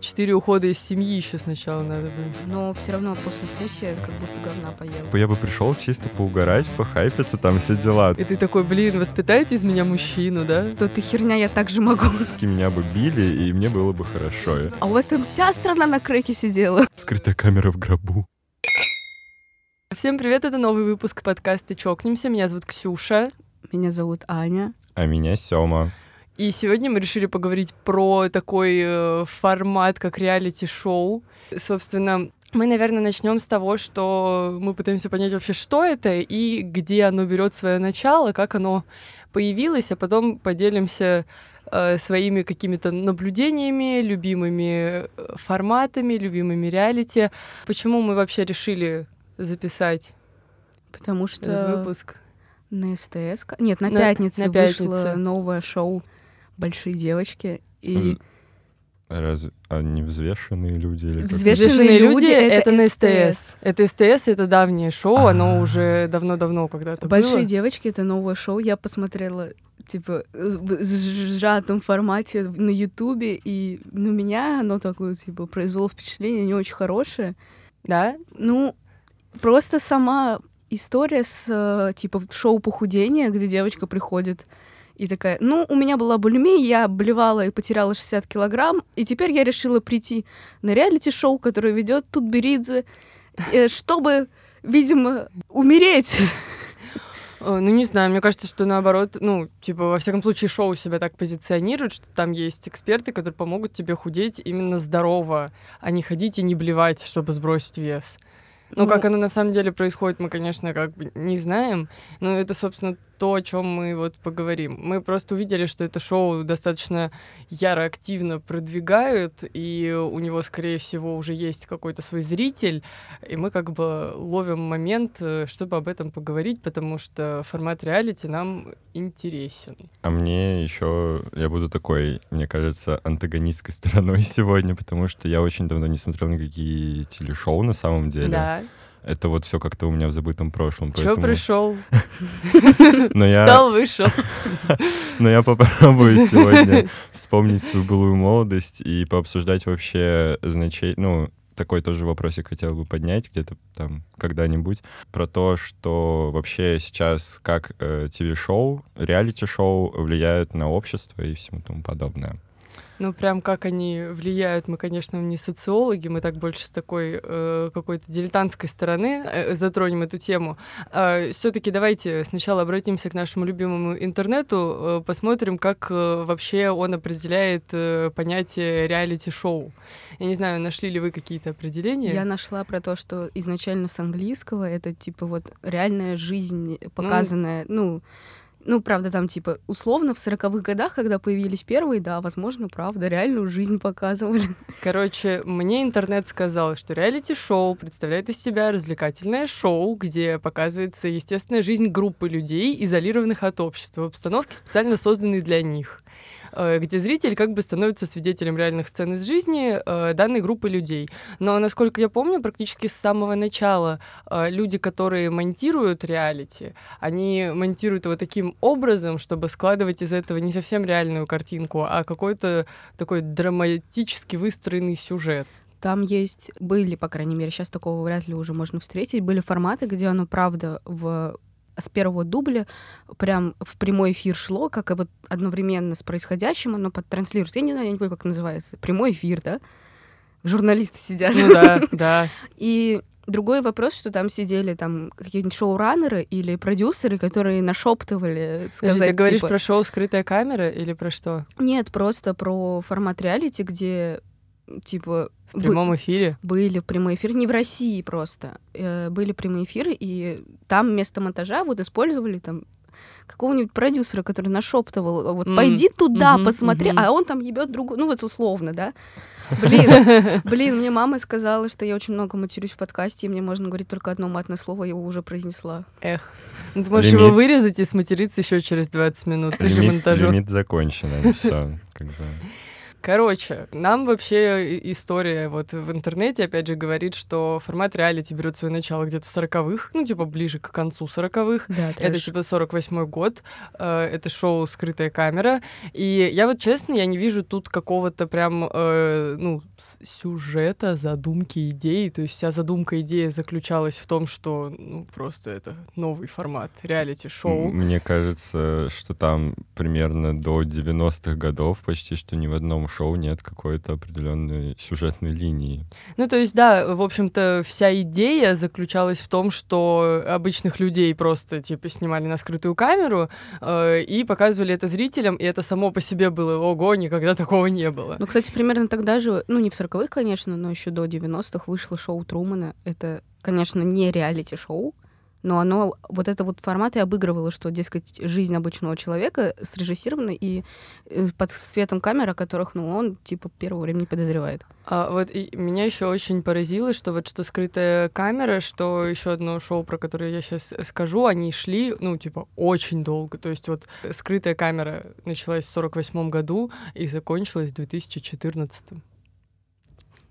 четыре ухода из семьи еще сначала надо было. Но все равно после пуси как будто говна поел. Я бы пришел чисто поугарать, похайпиться, там все дела. И ты такой, блин, воспитайте из меня мужчину, да? То ты херня, я так же могу. Меня бы били, и мне было бы хорошо. А у вас там вся страна на креке сидела. Скрытая камера в гробу. Всем привет, это новый выпуск подкаста «Чокнемся». Меня зовут Ксюша. Меня зовут Аня. А меня Сёма. И сегодня мы решили поговорить про такой э, формат, как реалити-шоу. Собственно, мы, наверное, начнем с того, что мы пытаемся понять вообще, что это и где оно берет свое начало, как оно появилось, а потом поделимся э, своими какими-то наблюдениями, любимыми э, форматами, любимыми реалити. Почему мы вообще решили записать Потому этот что выпуск? на СТС... Нет, на, На- пятнице на вышло пятнице. новое шоу «Большие девочки». И Разве они взвешенные люди или как? Взвеш- Взвешенные «Взвешенные люди» это на СТС. Это СТС, это давнее шоу, оно уже давно-давно когда-то «Большие было. девочки» — это новое шоу. Я посмотрела типа в сжатом формате на Ютубе, и ну, меня оно такое, типа, произвело впечатление не очень хорошее. Да? Ну, просто сама история с, э, типа, шоу похудения, где девочка приходит и такая, ну, у меня была булимия, я блевала и потеряла 60 килограмм, и теперь я решила прийти на реалити-шоу, которое ведет Тутберидзе, э, чтобы, видимо, умереть. Э, Ну, не знаю, мне кажется, что наоборот, ну, типа, во всяком случае, шоу себя так позиционирует, что там есть эксперты, которые помогут тебе худеть именно здорово, а не ходить и не блевать, чтобы сбросить вес. Ну, Ну, как оно на самом деле происходит, мы, конечно, как бы не знаем, но это, собственно, то, о чем мы вот поговорим. Мы просто увидели, что это шоу достаточно яро, активно продвигают, и у него, скорее всего, уже есть какой-то свой зритель, и мы как бы ловим момент, э, чтобы об этом поговорить, потому что формат реалити нам интересен. А мне еще я буду такой, мне кажется, антагонистской стороной сегодня, потому что я очень давно не смотрел никакие телешоу на самом деле. Да. Это вот все как-то у меня в забытом прошлом. Чё поэтому- пришел? Встал, вышел. но я попробую сегодня вспомнить свою былую молодость и пообсуждать вообще значение, ну, такой тоже вопросик хотел бы поднять где-то там когда-нибудь про то, что вообще сейчас как э, ТВ-шоу, реалити-шоу влияют на общество и всему тому подобное. Ну, прям как они влияют, мы, конечно, не социологи, мы так больше с такой э, какой-то дилетантской стороны э, затронем эту тему. Все-таки давайте сначала обратимся к нашему любимому интернету, э, посмотрим, как э, вообще он определяет э, понятие реалити-шоу. Я не знаю, нашли ли вы какие-то определения? Я нашла про то, что изначально с английского это типа вот реальная жизнь, показанная, ну, ну, правда, там типа условно в сороковых годах, когда появились первые, да, возможно, правда, реальную жизнь показывали. Короче, мне интернет сказал, что реалити-шоу представляет из себя развлекательное шоу, где показывается естественная жизнь группы людей, изолированных от общества, в обстановке, специально созданной для них где зритель как бы становится свидетелем реальных сцен из жизни э, данной группы людей. Но, насколько я помню, практически с самого начала э, люди, которые монтируют реалити, они монтируют его таким образом, чтобы складывать из этого не совсем реальную картинку, а какой-то такой драматически выстроенный сюжет. Там есть, были, по крайней мере, сейчас такого вряд ли уже можно встретить, были форматы, где оно, правда, в с первого дубля прям в прямой эфир шло, как и вот одновременно с происходящим оно подтранслируется. Я не знаю, я не помню, как называется. Прямой эфир, да? Журналисты сидят. Ну да, да. И другой вопрос, что там сидели там какие-нибудь шоураннеры или продюсеры, которые нашептывали Подожди, сказать, ты говоришь типа, про шоу «Скрытая камера» или про что? Нет, просто про формат реалити, где типа В бы- прямом эфире? были прямые эфиры, не в России просто, э, были прямые эфиры, и там вместо монтажа вот использовали там какого-нибудь продюсера, который нашептывал, вот М, пойди туда, мгм, посмотри, мгм. а он там ебет другую, ну вот условно, да. Блин, блин, мне мама сказала, что я очень много матерюсь в подкасте, и мне можно говорить только одно матное слово, я его уже произнесла. Эх. Ну, Ты можешь Лимит. его вырезать и сматериться еще через 20 минут. Ты же Лимит, монтажер. лимит закончен, все. Как бы. Короче, нам вообще история вот в интернете, опять же, говорит, что формат реалити берет свое начало где-то в сороковых, ну, типа, ближе к концу сороковых. Да, Это типа 48 год, э, это шоу «Скрытая камера». И я вот, честно, я не вижу тут какого-то прям, э, ну, сюжета, задумки, идеи. То есть вся задумка, идея заключалась в том, что, ну, просто это новый формат реалити-шоу. Мне кажется, что там примерно до 90-х годов почти что ни в одном шоу нет какой-то определенной сюжетной линии. Ну, то есть, да, в общем-то, вся идея заключалась в том, что обычных людей просто, типа, снимали на скрытую камеру э, и показывали это зрителям, и это само по себе было, ого, никогда такого не было. Ну, кстати, примерно тогда же, ну, не в 40-х, конечно, но еще до 90-х вышло шоу Трумана. Это, конечно, не реалити-шоу, но оно, вот это вот формат и обыгрывало, что, дескать, жизнь обычного человека срежиссирована и э, под светом камер, о которых, ну, он, типа, первого времени подозревает. А вот и меня еще очень поразило, что вот что скрытая камера, что еще одно шоу, про которое я сейчас скажу, они шли, ну, типа, очень долго. То есть вот скрытая камера началась в 48 году и закончилась в 2014.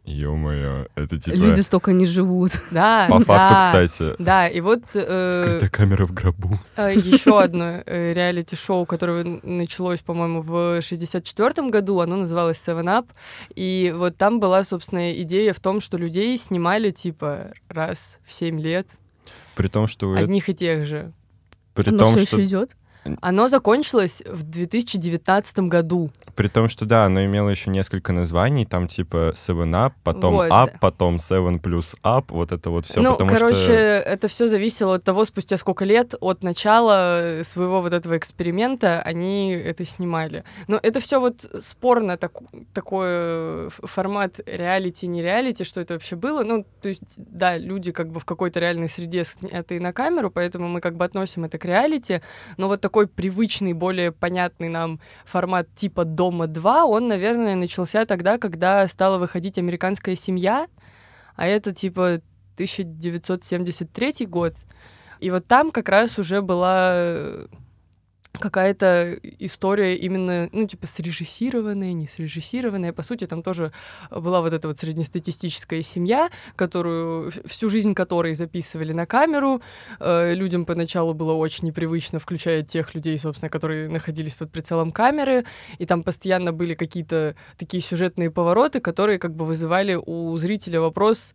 Ё-моё, это типа... Люди столько не живут. Да, По факту, да. кстати, Да, и вот э, скрытая камера в гробу. еще одно э, реалити-шоу, которое началось, по-моему, в 64 году, оно называлось Seven Up, и вот там была, собственно, идея в том, что людей снимали, типа, раз в 7 лет, При том, что... это- одних и тех же. При Но том, все что... еще идет. Оно закончилось в 2019 году. При том, что да, оно имело еще несколько названий, там типа Seven Up, потом Вот. Up, потом Seven плюс Up, вот это вот все, ну, потому короче, что... это все зависело от того, спустя сколько лет от начала своего вот этого эксперимента они это снимали. Но это все вот спорно так, такой ф- формат реалити, не реалити, что это вообще было. Ну, то есть, да, люди как бы в какой-то реальной среде снятые на камеру, поэтому мы как бы относим это к реалити, но вот такой привычный, более понятный нам формат типа «Дома 2», он, наверное, начался тогда, когда стала выходить «Американская семья», а это типа 1973 год. И вот там как раз уже была э, какая-то история именно, ну, типа, срежиссированная, не срежиссированная. По сути, там тоже была вот эта вот среднестатистическая семья, которую, всю жизнь которой записывали на камеру. Э, людям поначалу было очень непривычно, включая тех людей, собственно, которые находились под прицелом камеры. И там постоянно были какие-то такие сюжетные повороты, которые как бы вызывали у зрителя вопрос,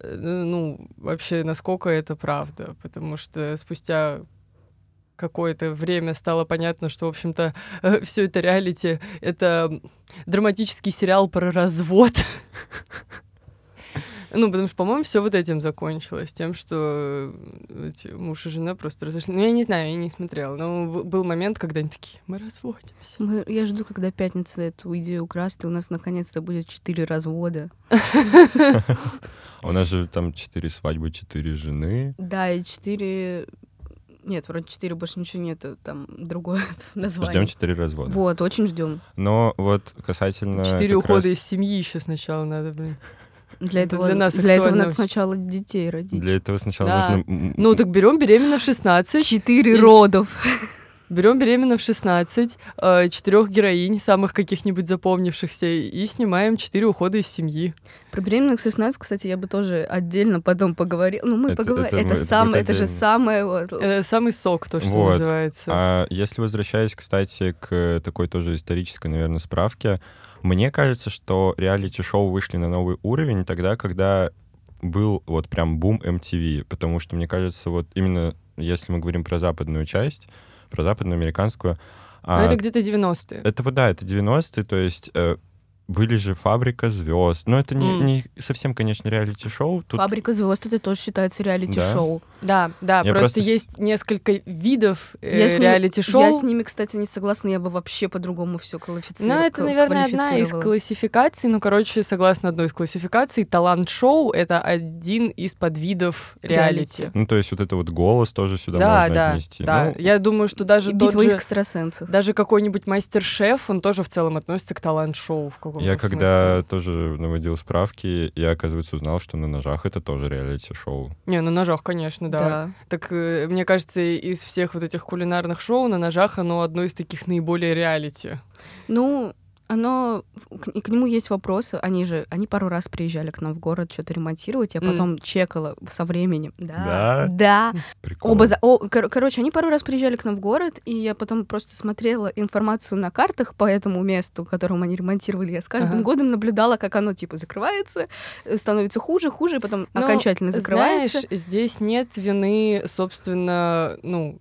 э, ну, вообще, насколько это правда. Потому что спустя какое-то время стало понятно, что, в общем-то, все это реалити — это драматический сериал про развод. Ну, потому что, по-моему, все вот этим закончилось, тем, что э, эти муж и жена просто разошлись. Ну, я не знаю, я не смотрела, но был момент, когда они такие, мы разводимся. Мы- я жду, когда пятница эту идею украсть, и у нас наконец-то будет четыре развода. У нас же там четыре свадьбы, четыре жены. Да, и четыре... Нет, вроде четыре больше ничего нету, там другое название. Ждем четыре развода. Вот, очень ждем. Но вот касательно... Четыре как ухода раз- из семьи еще сначала надо, блин. Для Это этого, для нас для этого надо сначала детей родить. Для этого сначала Да. нужно... Ну, так берем беременна в 16, Четыре И- родов. берем беременна в 16, четырех героинь, самых каких-нибудь запомнившихся, и снимаем четыре ухода из семьи. Про беременных в 16, кстати, я бы тоже отдельно потом поговорила. Ну, мы Это- поговорим. это Это, мы- это сам, это же самое... вот. Э, самый сок, то, что Вот. называется. А если возвращаясь, кстати, к такой тоже исторической, наверное, справке, мне кажется, что реалити-шоу вышли на новый уровень тогда, когда был вот прям бум MTV, потому что, мне кажется, вот именно если мы говорим про западную часть, про западноамериканскую, Но а, это где-то 90-е. это вот, да, это 90-е, то есть э, были же «Фабрика звезд», но это не, М. не совсем, конечно, реалити-шоу, тут Фабрика звезд это тоже считается реалити-шоу. Да, да, Я просто, просто есть несколько видов э, Я с ними- реалити-шоу. Я с ними, кстати, не согласна, я бы вообще по-другому все Ну, квалифицировала. это, наверное, одна из классификаций. Ну, короче, согласно одной из классификаций, талант-шоу — это один из подвидов реалити. Реалити. ну, то есть вот это вот голос тоже сюда Да, можно да, отнести. да. Ну, Я думаю, что даже тот Битва же... экстрасенсов. Даже какой-нибудь мастер-шеф, он тоже в целом относится к талант-шоу в каком-то Я смысле. когда тоже наводил справки, я, оказывается, узнал, что на ножах это тоже реалити-шоу. Не, на ножах, конечно, да. Так, э, мне кажется, из всех вот этих кулинарных шоу на ножах оно одно из таких наиболее реалити. Ну, оно к, к нему есть вопросы. Они же, они пару раз приезжали к нам в город что-то ремонтировать, я потом mm. чекала со временем. Да. Да. Прикольно. Оба за... О, кор- короче, они пару раз приезжали к нам в город, и я потом просто смотрела информацию на картах по этому месту, которому они ремонтировали. Я с каждым ага. годом наблюдала, как оно типа закрывается, становится хуже, хуже, и потом Но, окончательно закрывается. Знаешь, здесь нет вины, собственно, ну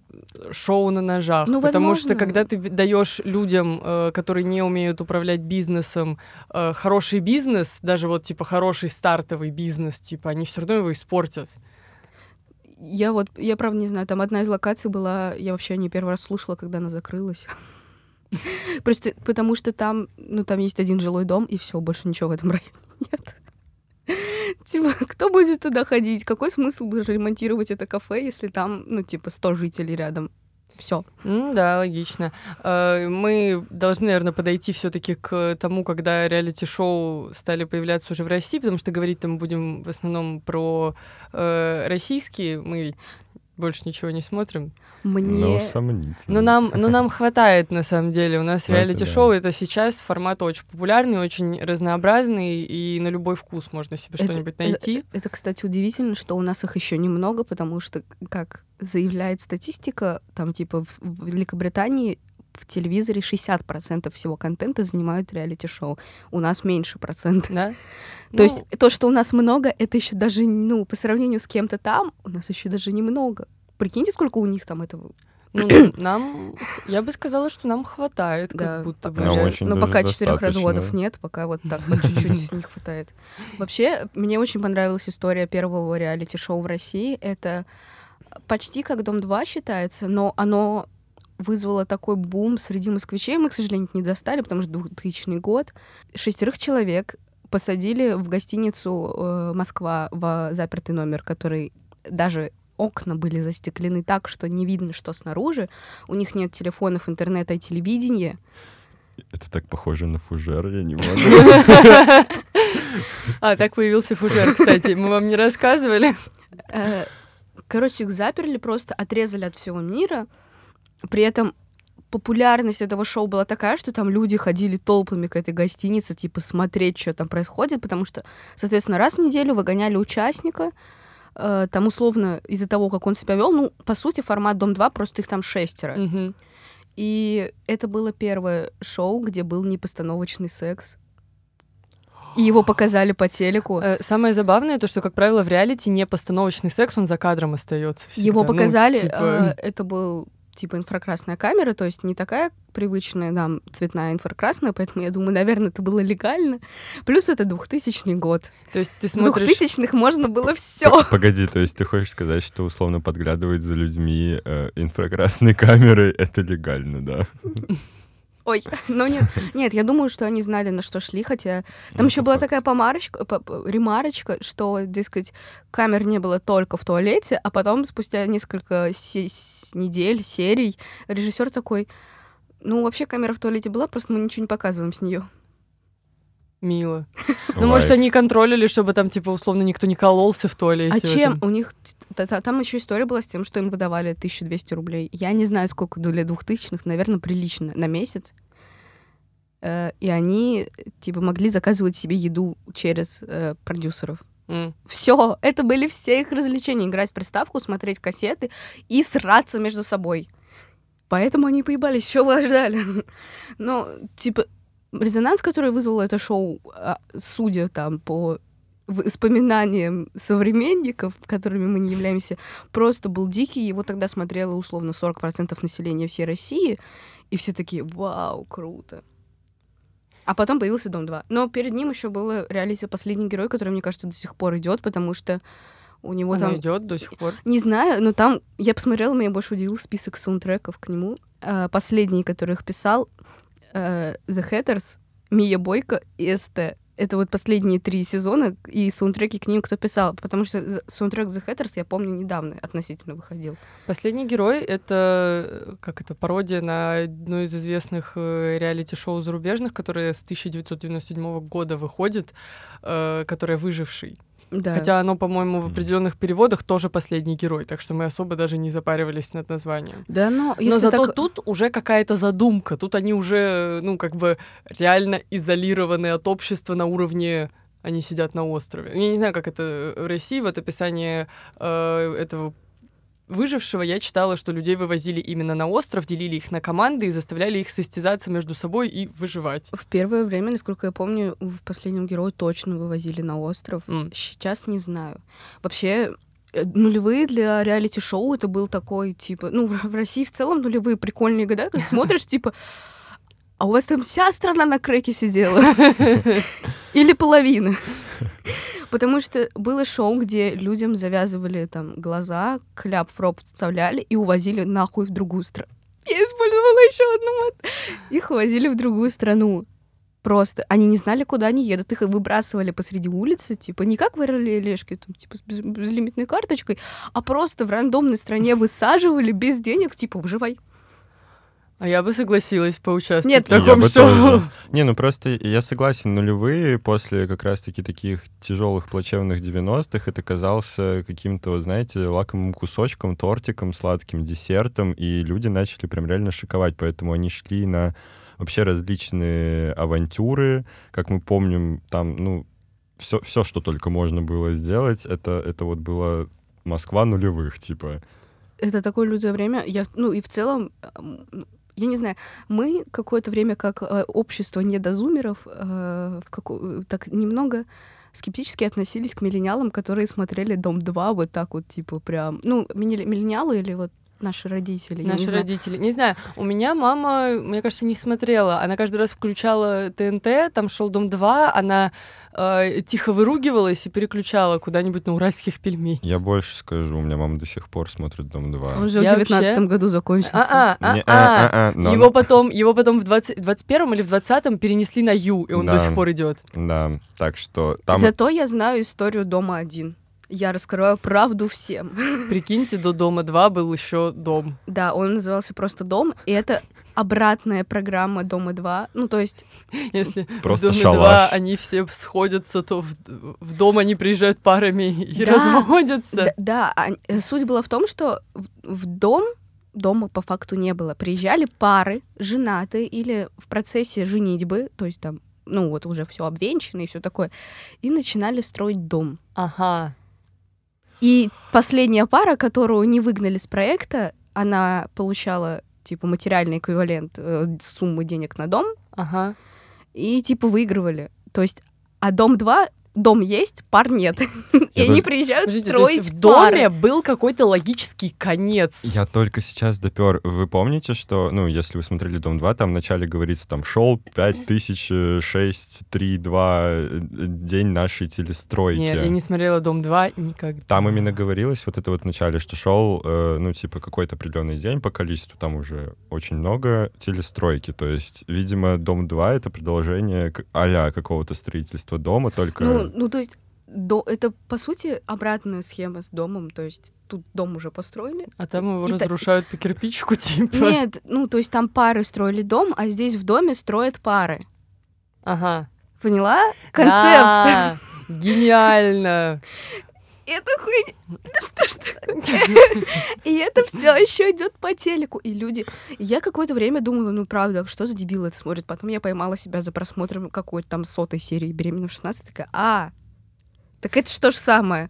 шоу на ножах, ну, потому возможно. что когда ты даешь людям, э, которые не умеют управлять управлять бизнесом, э, хороший бизнес, даже вот типа хороший стартовый бизнес, типа они все равно его испортят. Я вот, я правда не знаю, там одна из локаций была, я вообще не первый раз слушала, когда она закрылась. Просто потому что там, ну, там есть один жилой дом, и все, больше ничего в этом районе нет. Типа, кто будет туда ходить? Какой смысл бы ремонтировать это кафе, если там, ну, типа, 100 жителей рядом? Все. Да, логично. Э, мы должны, наверное, подойти все-таки к тому, когда реалити-шоу стали появляться уже в России, потому что говорить там будем в основном про э, российские. Мы ведь больше ничего не смотрим. Мне... Ну, сомнительно. Но нам, но нам хватает, на самом деле. У нас ну, реалити-шоу — это сейчас формат очень популярный, очень разнообразный, и на любой вкус можно себе что-нибудь найти. Это, это, кстати, удивительно, что у нас их еще немного, потому что, как заявляет статистика, там, типа, в Великобритании в телевизоре 60% всего контента занимают реалити-шоу. У нас меньше процентов. Да? То ну... есть то, что у нас много, это еще даже, ну, по сравнению с кем-то там, у нас еще даже немного. Прикиньте, сколько у них там этого ну, нам, я бы сказала, что нам хватает, да, как будто бы. Но пока четырех разводов нет, пока вот так вот чуть-чуть не хватает. Вообще, мне очень понравилась история первого реалити-шоу в России. Это почти как Дом-2 считается, но оно вызвало такой бум среди москвичей. Мы, к сожалению, не достали, потому что 2000 год. Шестерых человек посадили в гостиницу э, Москва в запертый номер, который даже окна были застеклены так, что не видно, что снаружи. У них нет телефонов, интернета и телевидения. Это так похоже на фужер, я не могу. А, так появился фужер, кстати. Мы вам не рассказывали. Э, короче, их заперли, просто отрезали от всего мира. При этом популярность этого шоу была такая, что там люди ходили толпами к этой гостинице, типа, смотреть, что там происходит, потому что, соответственно, раз в неделю выгоняли участника, э, там, условно, из-за того, как он себя вел, ну, по сути, формат Дом-2, просто их там шестеро. Mm-hmm. И это было первое шоу, где был непостановочный секс. И его показали по телеку. Э, самое забавное то, что, как правило, в реалити не постановочный секс, он за кадром остается. Его ну, показали, ну, типа... э, это был типа инфракрасная камера, то есть не такая привычная нам цветная инфракрасная, поэтому я думаю, наверное, это было легально. Плюс это 2000 год. То есть ты смотришь... В 2000-х можно было все. Погоди, то есть ты хочешь сказать, что условно подглядывать за людьми э, инфракрасной камерой — это легально, да? Ой, ну нет, нет, я думаю, что они знали, на что шли, хотя там ну, еще была такая помарочка, ремарочка, что, дескать, камер не было только в туалете, а потом спустя несколько се- недель, серий, режиссер такой, ну, вообще камера в туалете была, просто мы ничего не показываем с нее. Мило. Ну, может, они контролили, чтобы там, типа, условно, никто не кололся в туалете. А чем? У них... Там еще история была с тем, что им выдавали 1200 рублей. Я не знаю, сколько для двухтысячных, наверное, прилично на месяц. Э, и они, типа, могли заказывать себе еду через э, продюсеров. Mm. Все, это были все их развлечения. Играть в приставку, смотреть кассеты и сраться между собой. Поэтому они поебались, еще вы ждали. Но, типа, резонанс, который вызвало это шоу, а, судя там по воспоминаниям современников, которыми мы не являемся, просто был дикий. Его тогда смотрело условно 40% населения всей России, и все такие «Вау, круто!» А потом появился Дом 2. Но перед ним еще было реалити «Последний герой», который, мне кажется, до сих пор идет, потому что у него Оно там... идет до сих пор? Не знаю, но там я посмотрела, меня больше удивил список саундтреков к нему. А, последний, который их писал, The Hatters, Мия Бойко и СТ. Это вот последние три сезона, и саундтреки к ним кто писал, потому что саундтрек The Hatters, я помню, недавно относительно выходил. «Последний герой» — это, как это, пародия на одно из известных э, реалити-шоу зарубежных, которое с 1997 года выходит, э, которое «Выживший». Да. Хотя оно, по-моему, в определенных переводах тоже последний герой, так что мы особо даже не запаривались над названием. Да, но Но если зато так... тут уже какая-то задумка. Тут они уже, ну, как бы реально изолированы от общества на уровне они сидят на острове. Я не знаю, как это в России, вот описание э, этого выжившего я читала, что людей вывозили именно на остров, делили их на команды и заставляли их состязаться между собой и выживать. В первое время, насколько я помню, в последнем герою точно вывозили на остров. М. Сейчас не знаю. Вообще, э, нулевые для реалити-шоу это был такой, типа, ну, в России в целом нулевые прикольные года, ты смотришь, типа, а у вас там вся страна на креке сидела? Или половина? Потому что было шоу, где людям завязывали там глаза, кляп в рот вставляли и увозили нахуй в другую страну. Я использовала еще одну мат. Их увозили в другую страну. Просто. Они не знали, куда они едут. Их выбрасывали посреди улицы, типа, не как в Орлешке, там, типа, с без- безлимитной карточкой, а просто в рандомной стране высаживали без денег, типа, выживай. А я бы согласилась поучаствовать Нет, в Я таком бы шоу. тоже. Не, ну просто я согласен, нулевые после как раз-таки таких тяжелых плачевных 90-х это казался каким-то, вот, знаете, лакомым кусочком, тортиком, сладким десертом, и люди начали прям реально шиковать, поэтому они шли на вообще различные авантюры, как мы помним, там, ну, все, все, что только можно было сделать, это, это вот было Москва нулевых, типа. Это такое лютое время. Я, ну, и в целом, я не знаю, мы какое-то время как э, общество недозумеров э, како- так немного скептически относились к миллениалам, которые смотрели «Дом-2» вот так вот, типа, прям... Ну, миллени- миллениалы или вот наши родители? не Наши знаю. родители. Не знаю, у меня мама, мне кажется, не смотрела. Она каждый раз включала ТНТ, там шел Дом 2, она э, тихо выругивалась и переключала куда-нибудь на уральских пельменей. Я больше скажу, у меня мама до сих пор смотрит «Дом-2». Он же Я в девятнадцатом вообще- году закончился. А-а. Не, а, а, а, но Его потом, его потом в 20, 21 или в 20 перенесли на Ю, и он до сих пор идет. Да, так что там... Зато я знаю историю «Дома один». Я раскрываю правду всем. Прикиньте, до Дома 2 был еще дом. Да, он назывался просто «Дом», и это обратная программа «Дома 2». Ну, то есть Если Просто в Доме шалаш. 2 они все сходятся, то в, в дом они приезжают парами и Да. разводятся. Да, да, а, э, суть была в том, что в, в дом дома по факту не было. Приезжали пары, женатые или в процессе женитьбы, то есть там, ну вот уже все обвенчано и все такое, и начинали строить дом. Ага. И последняя пара, которую не выгнали с проекта, она получала типа материальный эквивалент э, суммы денег на дом Ага. и типа выигрывали. То есть, а дом 2 дом есть, пар нет. И они приезжают строить в доме был какой-то логический конец. Я только сейчас допер. Вы помните, что, ну, если вы смотрели «Дом 2», там вначале говорится, там, шел 5006, 3, 2, день нашей телестройки. Нет, я не смотрела Дом 2 никогда. Там именно говорилось вот это вот в начале, что шел, э, ну, типа, какой-то определенный день по количеству, там уже очень много телестройки. То есть, видимо, Дом 2 — это продолжение а какого-то строительства дома, только... Ну, ну, то есть, до, это, по сути, обратная схема с домом. То есть, тут дом уже построили. А там его И та- разрушают по кирпичику, типа. Нет, ну, то есть, там пары строили дом, а здесь в доме строят пары. Ага. Поняла? Концепт. Да, Гениально. Это хуйня. Да что ж такое? И это все еще идет по телеку. И люди... Я какое-то время думала, ну правда, что за дебил это смотрит? Потом я поймала себя за просмотром какой-то там сотой серии «Беременна в 16». Такая, а, так это что ж самое?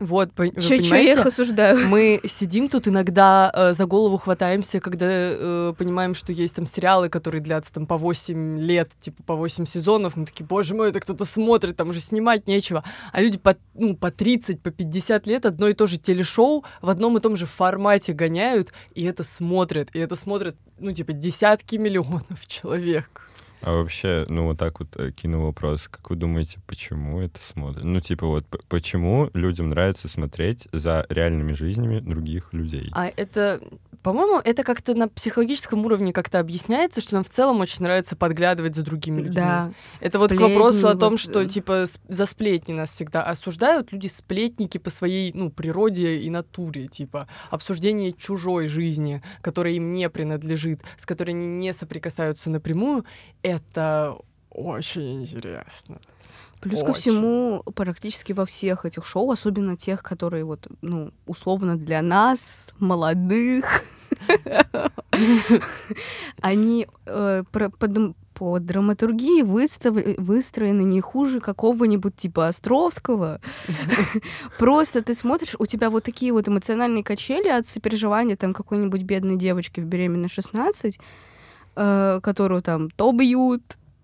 Вот, по- вы Че я их понимаете? осуждаю? Мы сидим тут иногда э, за голову хватаемся, когда э, понимаем, что есть там сериалы, которые длятся там по 8 лет, типа по 8 сезонов. Мы такие, боже мой, это кто-то смотрит, там уже снимать нечего. А люди по, ну, по 30, по 50 лет одно и то же телешоу в одном и том же формате гоняют, и это смотрят. И это смотрят, ну, типа, десятки миллионов человек. А вообще, ну вот так вот э, кину вопрос. Как вы думаете, почему это смотрят? Ну типа вот, почему людям нравится смотреть за реальными жизнями других людей? А это, по-моему, это как-то на психологическом уровне как-то объясняется, что нам в целом очень нравится подглядывать за другими людьми. Да. Это вот к Сплетни, вопросу о том, вот, что э. типа за сплетни нас всегда осуждают. Люди сплетники по своей ну, природе и натуре, типа обсуждение чужой жизни, которая им не принадлежит, с которой они не соприкасаются напрямую, это очень интересно. Плюс ко Очень. всему, практически во всех этих шоу, особенно тех, которые вот, ну, условно для нас, молодых, они э, по, драматургии выстроены не хуже какого-нибудь типа Островского. Просто ты смотришь, у тебя вот такие вот эмоциональные качели от сопереживания там какой-нибудь бедной девочки в беременной 16, э, которую там то бьют,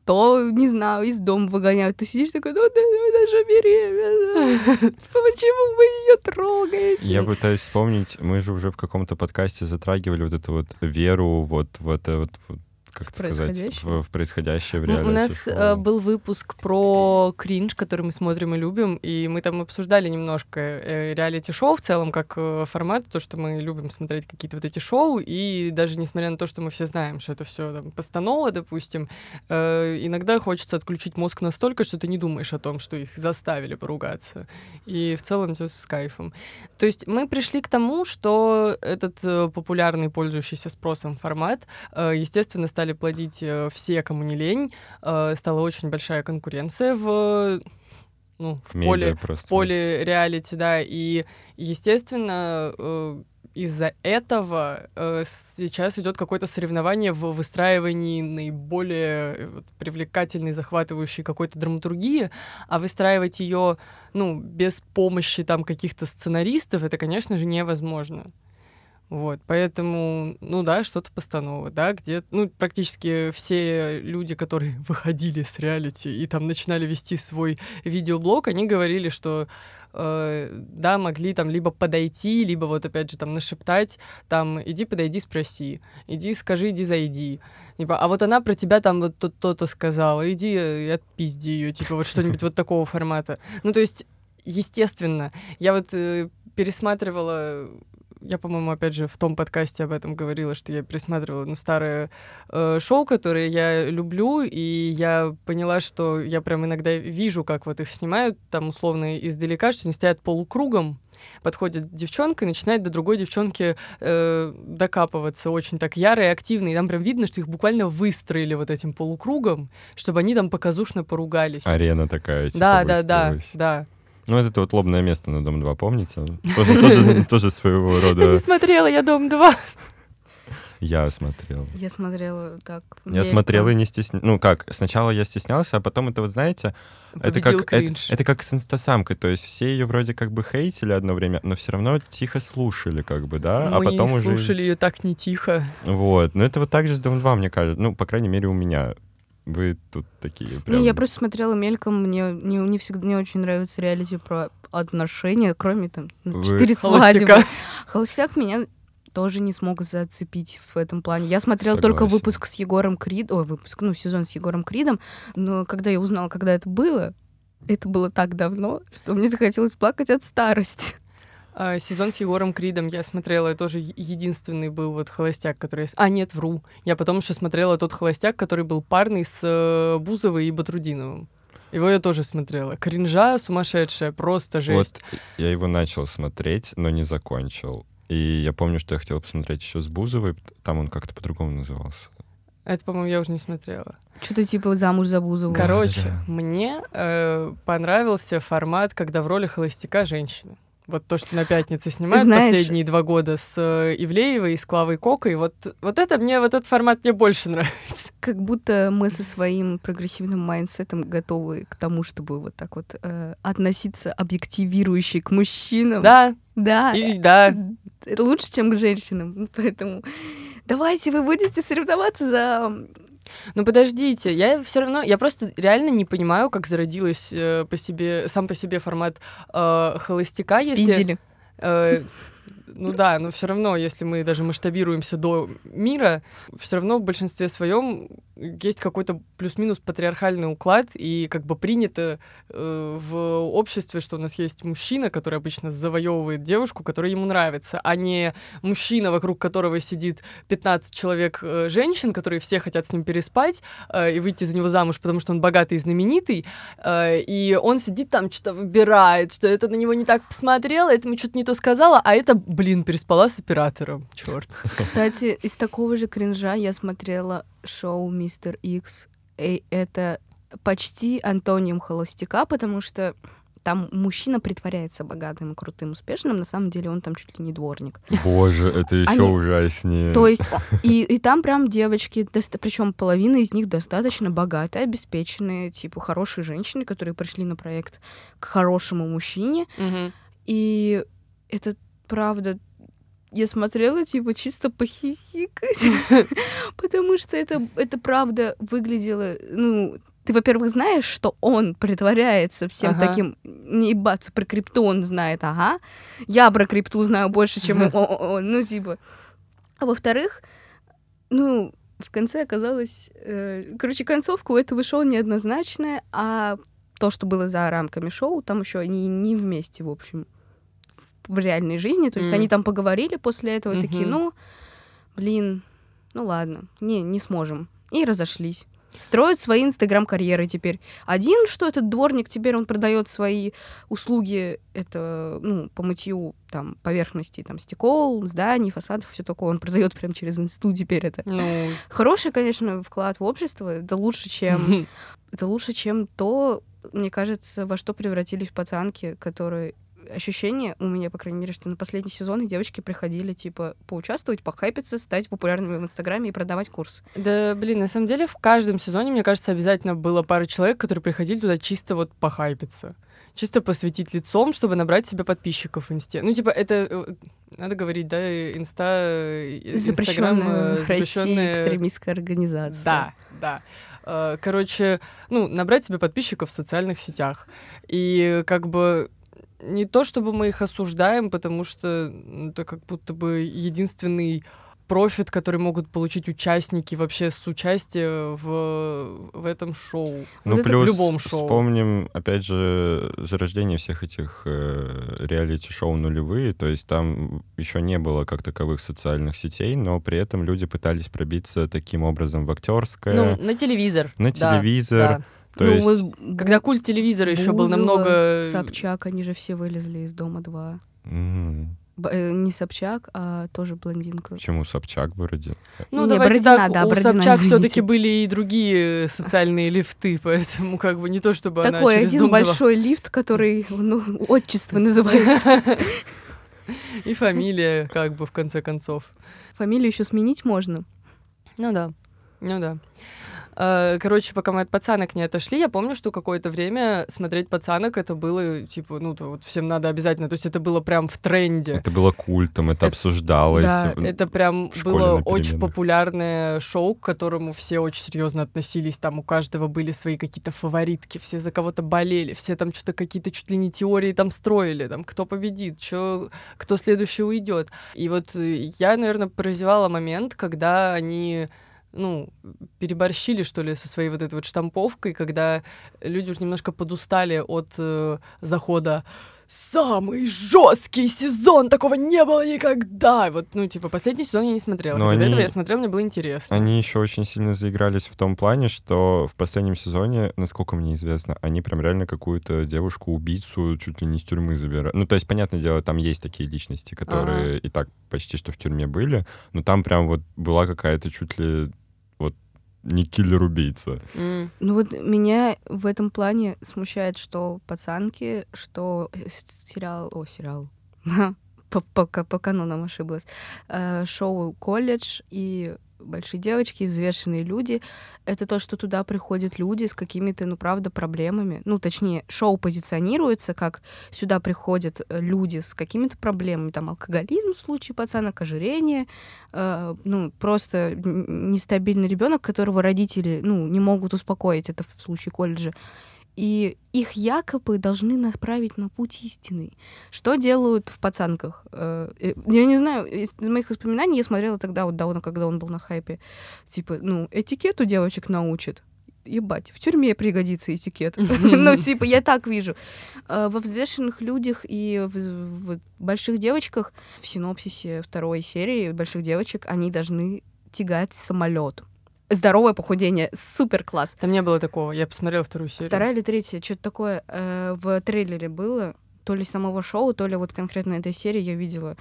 то, не знаю, из дома выгоняют. Ты сидишь такой, ну да, она же беременна. Почему вы ее трогаете? Я пытаюсь вспомнить, мы же уже в каком-то подкасте затрагивали вот эту вот веру, вот в это вот, вот, как сказать, в, в происходящее в реалити У нас э, был выпуск про кринж, который мы смотрим и любим, и мы там обсуждали немножко э, реалити-шоу в целом, как э, формат, то, что мы любим смотреть какие-то вот эти шоу, и даже несмотря на то, что мы все знаем, что это все там, постанова, допустим, иногда хочется отключить мозг настолько, что ты не думаешь о том, что их заставили поругаться. И в целом все с кайфом. То есть мы пришли к тому, что этот популярный, пользующийся спросом формат, естественно, стали плодить э, все, кому не лень. Э, Стала очень большая конкуренция в, ну, в, в поле, в поле реалити, да, и, естественно, э, из-за этого э, сейчас идет какое-то соревнование в выстраивании наиболее вот, привлекательной, захватывающей какой-то драматургии, а выстраивать ее, ну, без помощи там каких-то сценаристов, это, конечно же, невозможно. Вот, поэтому, ну да, что-то постанова, да, где, ну, практически все люди, которые выходили с реалити и там начинали вести свой видеоблог, они говорили, что э, да, могли там либо подойти, либо вот опять же там нашептать, там, иди подойди, спроси, иди скажи, иди зайди. Типа, а вот она про тебя там вот то- то-то сказала, иди и отпизди ее, типа вот что-нибудь вот такого формата. Ну, то есть, естественно, я вот э, пересматривала я, по-моему, опять же, в том подкасте об этом говорила, что я пересматривала ну, старое э, шоу, которые я люблю, и я поняла, что я прям иногда вижу, как вот их снимают, там, условно, издалека, что они стоят полукругом, подходит девчонка и начинает до другой девчонки э, докапываться очень так яро и активно. И там прям видно, что их буквально выстроили вот этим полукругом, чтобы они там показушно поругались. Арена такая, типа, да, да, да, да. Ну, это вот лобное место на Дом-2, помните? Тоже, тоже, тоже своего Я не рода смотрела, я дом 2. я смотрел. Я смотрела так. Я мельком. смотрел и не стеснялся. Ну как, сначала я стеснялся, а потом это вот, знаете, это как, это, это как с инстасамкой, то есть все ее вроде как бы хейтили одно время, но все равно тихо слушали, как бы, да, а Мы потом уже... слушали ее так не тихо. Вот, но это вот так же с Дом 2, мне кажется, ну, по крайней мере, у меня. Вы тут такие прям... Не, я просто смотрела мельком, мне не, не всегда не очень нравится реалити про отношения, кроме там ну, четыре свадьбы. Холостяк меня тоже не смог зацепить в этом плане. Я смотрела только Согласен. выпуск с Егором Кридом, ой, выпуск, ну, сезон с Егором Кридом, но когда я узнала, когда это было, это было так давно, что мне захотелось плакать от старости. А, сезон с Егором Кридом я смотрела, тоже е- единственный был вот холостяк, который... А, нет, вру. Я потом еще смотрела тот холостяк, который был парный с э, Бузовой и Батрудиновым. Его я тоже смотрела. Кринжа сумасшедшая, просто жесть. Вот я его начал смотреть, но не закончил. И я помню, что я хотел посмотреть еще с Бузовой, там он как-то по-другому назывался. Это, по-моему, я уже не смотрела. Что-то типа замуж за Бузову. Кор- Короче, да. мне э, понравился формат, когда в роли холостяка женщина. Вот то, что на пятнице снимают Знаешь- последние два года с э, Ивлеевой и с Клавой Кокой. Вот, вот это мне, вот этот формат мне больше нравится. Как будто мы со своим прогрессивным mindset ом готовы к тому, чтобы вот так вот э, относиться объективирующе к мужчинам. Да, Да. и, да. Лучше, чем к женщинам. Поэтому давайте вы будете соревноваться за... Ну подождите, я все равно, я просто реально не понимаю, как зародилась э, по себе сам по себе формат э, холостяка, если Спидели. Э, ну да, но все равно, если мы даже масштабируемся до мира, все равно в большинстве своем есть какой-то плюс-минус патриархальный уклад, и как бы принято э, в обществе, что у нас есть мужчина, который обычно завоевывает девушку, которая ему нравится, а не мужчина, вокруг которого сидит 15 человек э, женщин, которые все хотят с ним переспать э, и выйти за него замуж, потому что он богатый и знаменитый, э, и он сидит там, что-то выбирает, что это на него не так посмотрела, это ему что-то не то сказала, а это, блин, переспала с оператором. Черт. Кстати, из такого же кринжа я смотрела шоу «Мистер Икс». И это почти антонием холостяка, потому что там мужчина притворяется богатым, крутым, успешным, на самом деле он там чуть ли не дворник. Боже, это еще Они- ужаснее. То есть и, и там прям девочки, причем половина из них достаточно богатые, обеспеченные, типа хорошие женщины, которые пришли на проект к хорошему мужчине. Мгм. И это правда я смотрела, типа, чисто похихикать, потому что это, это правда выглядело, ну, ты, во-первых, знаешь, что он притворяется всем Ага. таким, не ебаться, про крипту он знает, ага, я про крипту знаю больше, чем он, ну, типа. А во-вторых, ну, в конце оказалось, э, короче, концовка у этого шоу неоднозначная, а то, что было за рамками шоу, там еще они не вместе, в общем, в, реальной жизни. То есть М. они там поговорили после этого, и такие, ну, блин, ну ладно, не, не сможем. И разошлись. Строят свои инстаграм-карьеры теперь. Один, что этот дворник, теперь он продает свои услуги, это, ну, по мытью там поверхности, там, стекол, зданий, фасадов, все такое. Он продает прям через инсту теперь это. Ну, Хороший, конечно, вклад в общество. Это лучше, чем это лучше, чем то, мне кажется, во что превратились пацанки, которые ощущение у меня, по крайней мере, что на последние сезоны девочки приходили, типа, поучаствовать, похайпиться, стать популярными в Инстаграме и продавать курс. Да, блин, на самом деле в каждом сезоне, мне кажется, обязательно было пара человек, которые приходили туда чисто вот похайпиться. Чисто посветить лицом, чтобы набрать себе подписчиков в инсте. Ну, типа, это, э, надо говорить, да, инста... э, Инстаграм, Запрещенная э, запрещенная- экстремистская организация. Да, да. Э, Короче, ну, набрать себе подписчиков в социальных сетях. И как бы не то, чтобы мы их осуждаем, потому что это как будто бы единственный профит, который могут получить участники вообще с участия в, в этом шоу. Ну, Вот это в плюс любом шоу. вспомним, опять же, зарождение всех этих э, реалити-шоу нулевые, то есть там еще не было как таковых социальных сетей, но при этом люди пытались пробиться таким образом в актерское, Ну, на телевизор. на да, телевизор. да. То Ну, есть, вот Когда культ телевизора еще был намного... Собчак, они же все вылезли из дома 2. м, не Собчак, а тоже блондинка. почему Собчак вроде? Ну, Не, давайте Бородина, так, да, у Бородина, Собчак извините. все-таки были и другие социальные лифты, поэтому как бы не то, чтобы она Такой через один дом два. большой лифт, который, ну, отчество называется. И фамилия, как бы, в конце концов. Фамилию еще сменить можно. Ну да, ну да. Э, Короче, пока мы от пацанок не отошли, я помню, что какое-то время смотреть пацанок это было, типа, ну, вот всем надо обязательно, то есть это было прям в тренде. Это было культом, это Это- обсуждалось. Да, это прям было очень популярное шоу, к которому все очень серьезно относились. Там у каждого были свои какие-то фаворитки, все за кого-то болели, все там что-то какие-то чуть ли не теории там строили, там кто победит, чё, кто следующий уйдет. И вот э, я, наверное, прозевала момент, когда они ну, переборщили, что ли, со своей вот этой вот штамповкой, когда люди уже немножко подустали от э, захода самый жесткий сезон, такого не было никогда. Вот, ну, типа, последний сезон я не смотрела. Но хотя до они- этого я смотрела, мне было интересно. Они еще очень сильно заигрались в том плане, что в последнем сезоне, насколько мне известно, они прям реально какую-то девушку-убийцу чуть ли не из тюрьмы забирают. Ну, то есть, понятное дело, там есть такие личности, которые и так почти что в тюрьме были, но там прям вот была какая-то чуть ли не киллер-убийца. М. Ну вот меня в этом плане смущает, что пацанки, что сериал, о, сериал, по, по, по канонам ошиблась, э, шоу «Колледж» и большие девочки, взвешенные люди. Это то, что туда приходят люди с какими-то, ну, правда, проблемами. Ну, точнее, шоу позиционируется, как сюда приходят э, люди с какими-то проблемами. Там алкоголизм в случае пацанок, ожирение, э, ну, просто нестабильный ребенок, которого родители, ну, не могут успокоить, это в случае колледжа. И их якобы должны направить на путь истины. Что делают в пацанках? Э, э, Я не знаю, из моих воспоминаний я смотрела тогда, вот давно, когда он был на хайпе. Типа, ну, этикету девочек научат. Ебать, в тюрьме пригодится этикет. Ну, типа, я так вижу. Э, Во взвешенных людях и в больших девочках в синопсисе второй серии больших девочек они должны тягать самолет. Здоровое похудение, супер класс. Там не было такого. Я посмотрела вторую серию. Вторая или третья, что-то такое э, в трейлере было. то ли самого шоу, то ли вот конкретно этой серии я видела.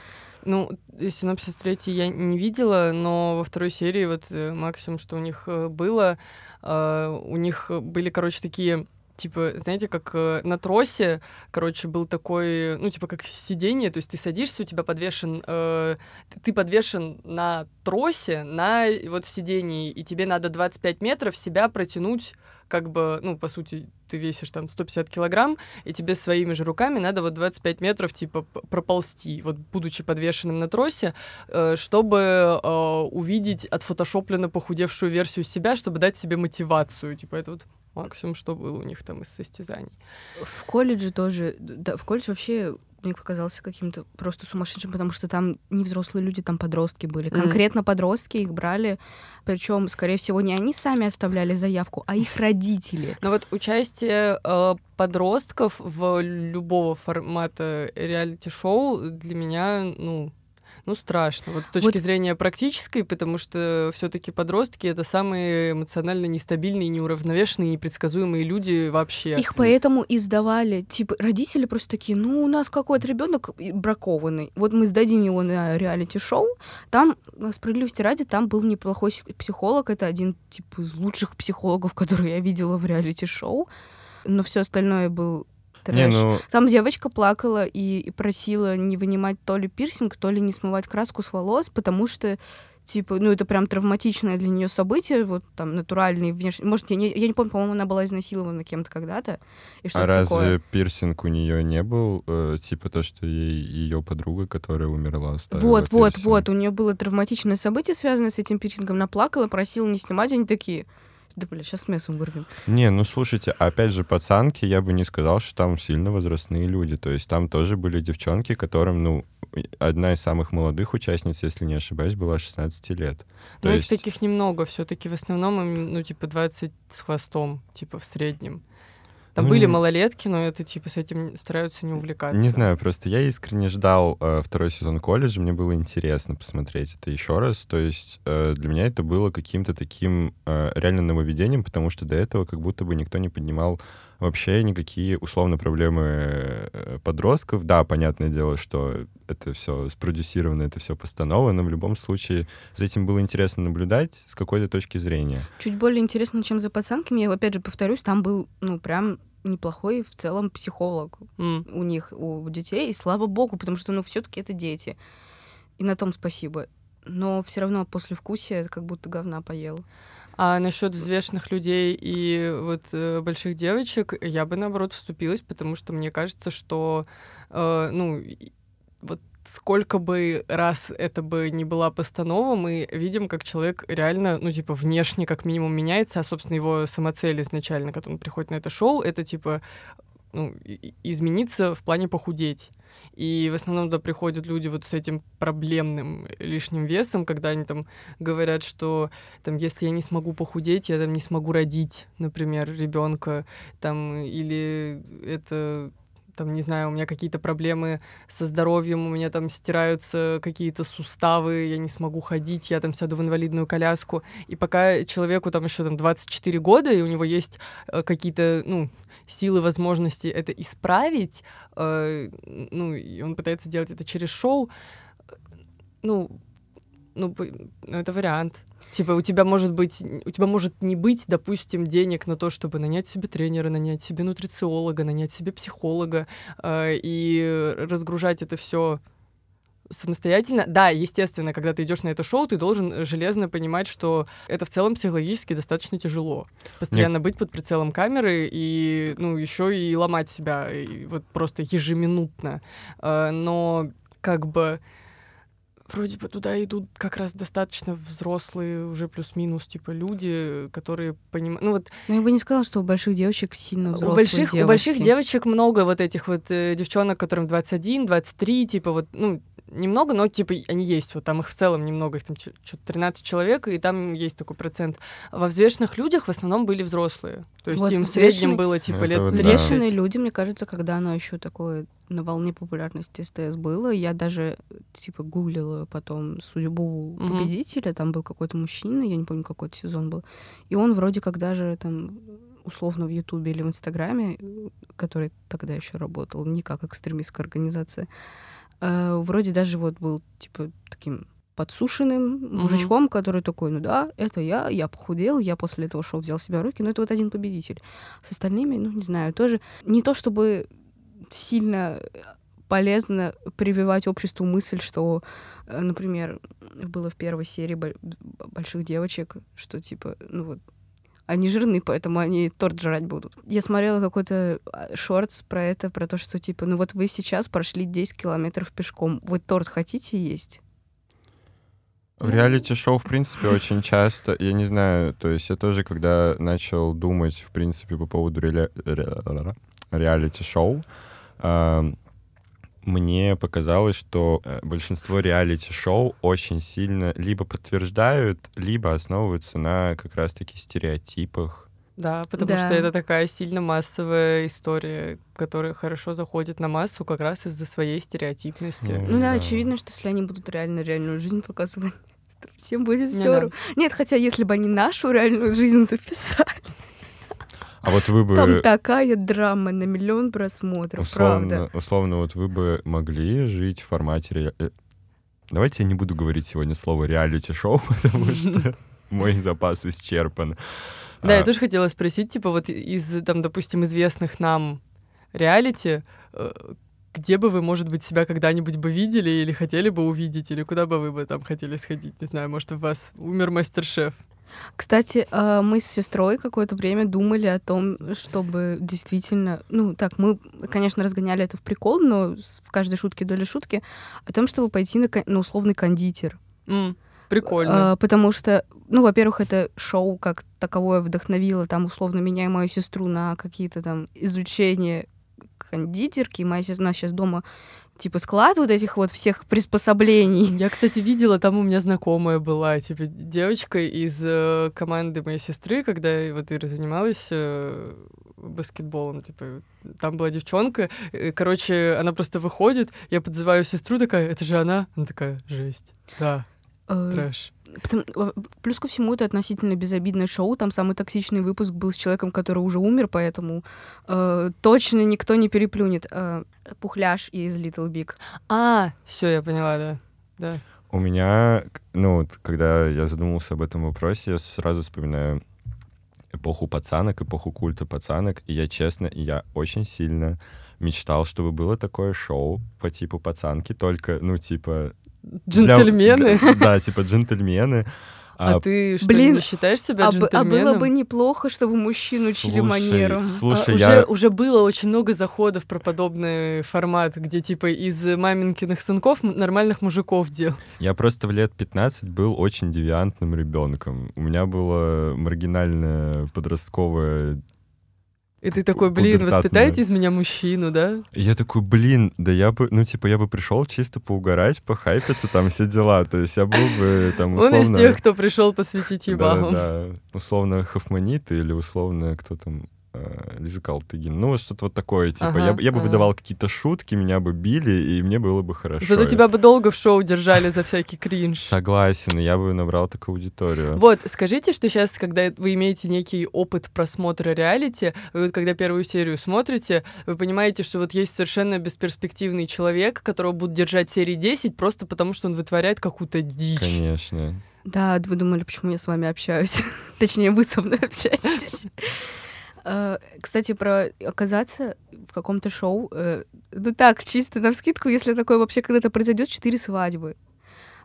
Ну, синопсис третий я не видела, но во второй серии вот э, максимум, что у них э, было, э, у них были, короче, такие типа, знаете, как э, на тросе, короче, был такой, ну, типа, как сиденье, то есть ты садишься, у тебя подвешен, э, ты подвешен на тросе, на вот сидении, и тебе надо 25 метров себя протянуть, как бы, ну, по сути, ты весишь там 150 килограмм, и тебе своими же руками надо вот 25 метров, типа, проползти, вот, будучи подвешенным на тросе, э, чтобы э, увидеть отфотошопленно похудевшую версию себя, чтобы дать себе мотивацию, типа, это вот максимум, что было у них там из состязаний. В колледже тоже, да, в колледж вообще мне показался каким-то просто сумасшедшим, потому что там не взрослые люди, там подростки были. Конкретно mm. подростки их брали, причем, скорее всего, не они сами оставляли заявку, а их родители. Но вот участие э, подростков в любого формата реалити-шоу для меня, ну, ну, страшно. Вот с точки вот. зрения практической, потому что все-таки подростки это самые эмоционально нестабильные, неуравновешенные, непредсказуемые люди вообще. Их поэтому и сдавали. Типа, родители просто такие, ну, у нас какой-то ребенок бракованный. Вот мы сдадим его на реалити-шоу. Там, справедливости ради, там был неплохой психолог. Это один, типа, из лучших психологов, которые я видела в реалити-шоу. Но все остальное был трэш. Не, ну... Там девочка плакала и, и просила не вынимать то ли пирсинг, то ли не смывать краску с волос, потому что типа, ну, это прям травматичное для нее событие, вот там натуральный внешний. Может, я не, я не помню, по-моему, она была изнасилована кем-то когда-то. И что а разве такое. пирсинг у нее не был, э, типа то, что ей ее подруга, которая умерла, оставила Вот, пирсинг? вот, вот, у нее было травматичное событие, связанное с этим пирсингом. Она плакала, просила не снимать, они такие да, бля, сейчас мясом вырвем. Не, ну слушайте, опять же, пацанки, я бы не сказал, что там сильно возрастные люди. То есть там тоже были девчонки, которым, ну, одна из самых молодых участниц, если не ошибаюсь, была 16 лет. Но есть... их таких немного, все-таки в основном, ну, типа 20 с хвостом, типа в среднем. Там ну, были малолетки, но это типа с этим стараются не увлекаться. Не знаю, просто я искренне ждал э, второй сезон колледжа, мне было интересно посмотреть это еще раз. То есть э, для меня это было каким-то таким э, реально нововведением, потому что до этого как будто бы никто не поднимал вообще никакие условно проблемы э, подростков. Да, понятное дело, что это все спродюсировано, это все постанова, но в любом случае за этим было интересно наблюдать с какой-то точки зрения. Чуть более интересно, чем за пацанками. Я опять же повторюсь, там был, ну, прям неплохой в целом психолог mm. у них, у детей, и слава богу, потому что, ну, все-таки это дети. И на том спасибо. Но все равно после вкусия как будто говна поел. А насчет взвешенных людей и вот э, больших девочек я бы наоборот вступилась, потому что мне кажется, что э, ну вот сколько бы раз это бы не была постанова, мы видим, как человек реально, ну, типа, внешне как минимум меняется, а, собственно, его самоцель изначально, когда он приходит на это шоу, это, типа, ну, измениться в плане похудеть. И в основном туда приходят люди вот с этим проблемным лишним весом, когда они там говорят, что там, если я не смогу похудеть, я там не смогу родить, например, ребенка, там, или это там, не знаю, у меня какие-то проблемы со здоровьем, у меня там стираются какие-то суставы, я не смогу ходить, я там сяду в инвалидную коляску. И пока человеку там еще там 24 года, и у него есть э, какие-то, ну, силы, возможности это исправить, э, ну, и он пытается делать это через шоу, ну, ну, ну, это вариант. Типа у тебя может быть, у тебя может не быть, допустим, денег на то, чтобы нанять себе тренера, нанять себе нутрициолога, нанять себе психолога э, и разгружать это все самостоятельно. Да, естественно, когда ты идешь на это шоу, ты должен железно понимать, что это в целом психологически достаточно тяжело. Постоянно Нет. быть под прицелом камеры и, ну, еще и ломать себя и вот просто ежеминутно. Э, но как бы вроде бы туда идут как раз достаточно взрослые, уже плюс-минус, типа, люди, которые понимают... Ну, вот... Ну, я бы не сказала, что у больших девочек сильно взрослые у больших, девочки. У больших девочек много вот этих вот э, девчонок, которым 21, 23, типа, вот, ну, немного, но типа они есть, вот там их в целом немного, их там что-то 13 человек, и там есть такой процент. Во взвешенных людях в основном были взрослые. То есть вот, им в среднем было типа лет вот, Взвешенные люди, мне кажется, когда оно еще такое на волне популярности СТС было, я даже типа гуглила потом судьбу mm-hmm. победителя, там был какой-то мужчина, я не помню, какой это сезон был, и он вроде как даже там условно в Ютубе или в Инстаграме, который тогда еще работал не как экстремистская организация, э, вроде даже вот был типа таким подсушенным мужичком, который такой, ну да, это я, я похудел, я после этого шоу взял себя в руки, но это вот один победитель. С остальными, ну не знаю, тоже не то чтобы сильно полезно прививать обществу мысль, что, э, например, было в первой серии бо- больших девочек, что типа, ну вот, они жирные, поэтому они торт жрать будут. Я смотрела какой-то а, шортс про это, про то, что типа, ну вот вы сейчас прошли 10 километров пешком, вы торт хотите есть? В реалити-шоу, в принципе, очень часто, я не знаю, то есть я тоже, когда начал думать, в принципе, по поводу реалити-шоу, а, мне показалось, что э, большинство реалити-шоу очень сильно либо подтверждают, либо основываются на как раз-таки стереотипах. Да, потому Да. что это такая сильно массовая история, которая хорошо заходит на массу как раз из-за своей стереотипности. Ну, Ну да, да. очевидно, что если они будут реально реальную жизнь показывать, то всем будет Ну все да. Нет, хотя если бы они нашу реальную жизнь записали, А вот вы бы... там такая драма на миллион просмотров, правда. Условно, условно, вот вы бы могли жить в формате... ре- э, Давайте я не буду говорить сегодня слово реалити-шоу, потому что мой запас исчерпан. Да, я А, тоже хотела спросить, типа, вот из, там, допустим, известных нам реалити, э, где бы вы, может быть, себя когда-нибудь бы видели или хотели бы увидеть, или куда бы вы бы там хотели сходить? Не знаю, может, у вас умер мастер-шеф? Кстати, э, мы с сестрой какое-то время думали о том, чтобы действительно, ну так, мы, конечно, разгоняли это в прикол, но в каждой шутке доля шутки, о том, чтобы пойти на, на условный кондитер. М, прикольно. А, потому что, ну, во-первых, это шоу как таковое вдохновило там условно меня и мою сестру на какие-то там изучения кондитерки. Моя сестра у нас сейчас дома типа склад вот этих вот всех приспособлений. Я, кстати, видела, там у меня знакомая была, типа, девочка из э, команды моей сестры, когда я вот Ира занималась э, баскетболом, типа, там была девчонка, э, короче, она просто выходит, я подзываю сестру, такая, это же она? Она такая, жесть, да, Э, трэш. Э, плюс ко всему, это относительно безобидное шоу. Там самый токсичный выпуск был с человеком, который уже умер, поэтому э, точно никто не переплюнет. Э, Пухляш из Little Big. А, все, я поняла, да. Да. У меня, ну, вот, когда я задумался об этом вопросе, я сразу вспоминаю эпоху пацанок, эпоху культа пацанок, и я честно, я очень сильно мечтал, чтобы было такое шоу по типу пацанки, только, ну, типа... Джентльмены. для- да, типа джентльмены. А, А, ты что, блин, не считаешь себя А, бы- а джентльменом? было бы неплохо, чтобы мужчин учили Слушай, манерам. А, Слушай, уже, я... уже было очень много заходов про подобный формат, где типа из маменькиных сынков нормальных мужиков дел. Я просто в лет 15 был очень девиантным ребенком. У меня было маргинальное подростковое... И ты такой, блин, воспитайте из меня мужчину, да? Я такой, блин, да я бы, ну, типа, я бы пришел чисто поугарать, похайпиться, там все дела. То есть я был бы там Он условно... из тех, кто пришел посвятить ебалом. Да, да, условно Хофманит или условно кто там Лиза Калтыгин. Ну, что-то вот такое, типа. Ага, я, бы- я бы ага. выдавал какие-то шутки, меня бы били, и мне было бы хорошо. Зато тебя бы долго в шоу держали за всякий кринж. Согласен, я бы набрал такую аудиторию. Вот, скажите, что сейчас, когда вы имеете некий опыт просмотра реалити, вы вот когда первую серию смотрите, вы понимаете, что вот есть совершенно бесперспективный человек, которого будут держать серии 10 просто потому, что он вытворяет какую-то дичь. Конечно. Да, вы думали, почему я с вами общаюсь. Точнее, вы со мной общаетесь. Э, Кстати, про оказаться в каком-то шоу. э, Ну так, чисто на вскидку, если такое вообще когда-то произойдет, четыре свадьбы.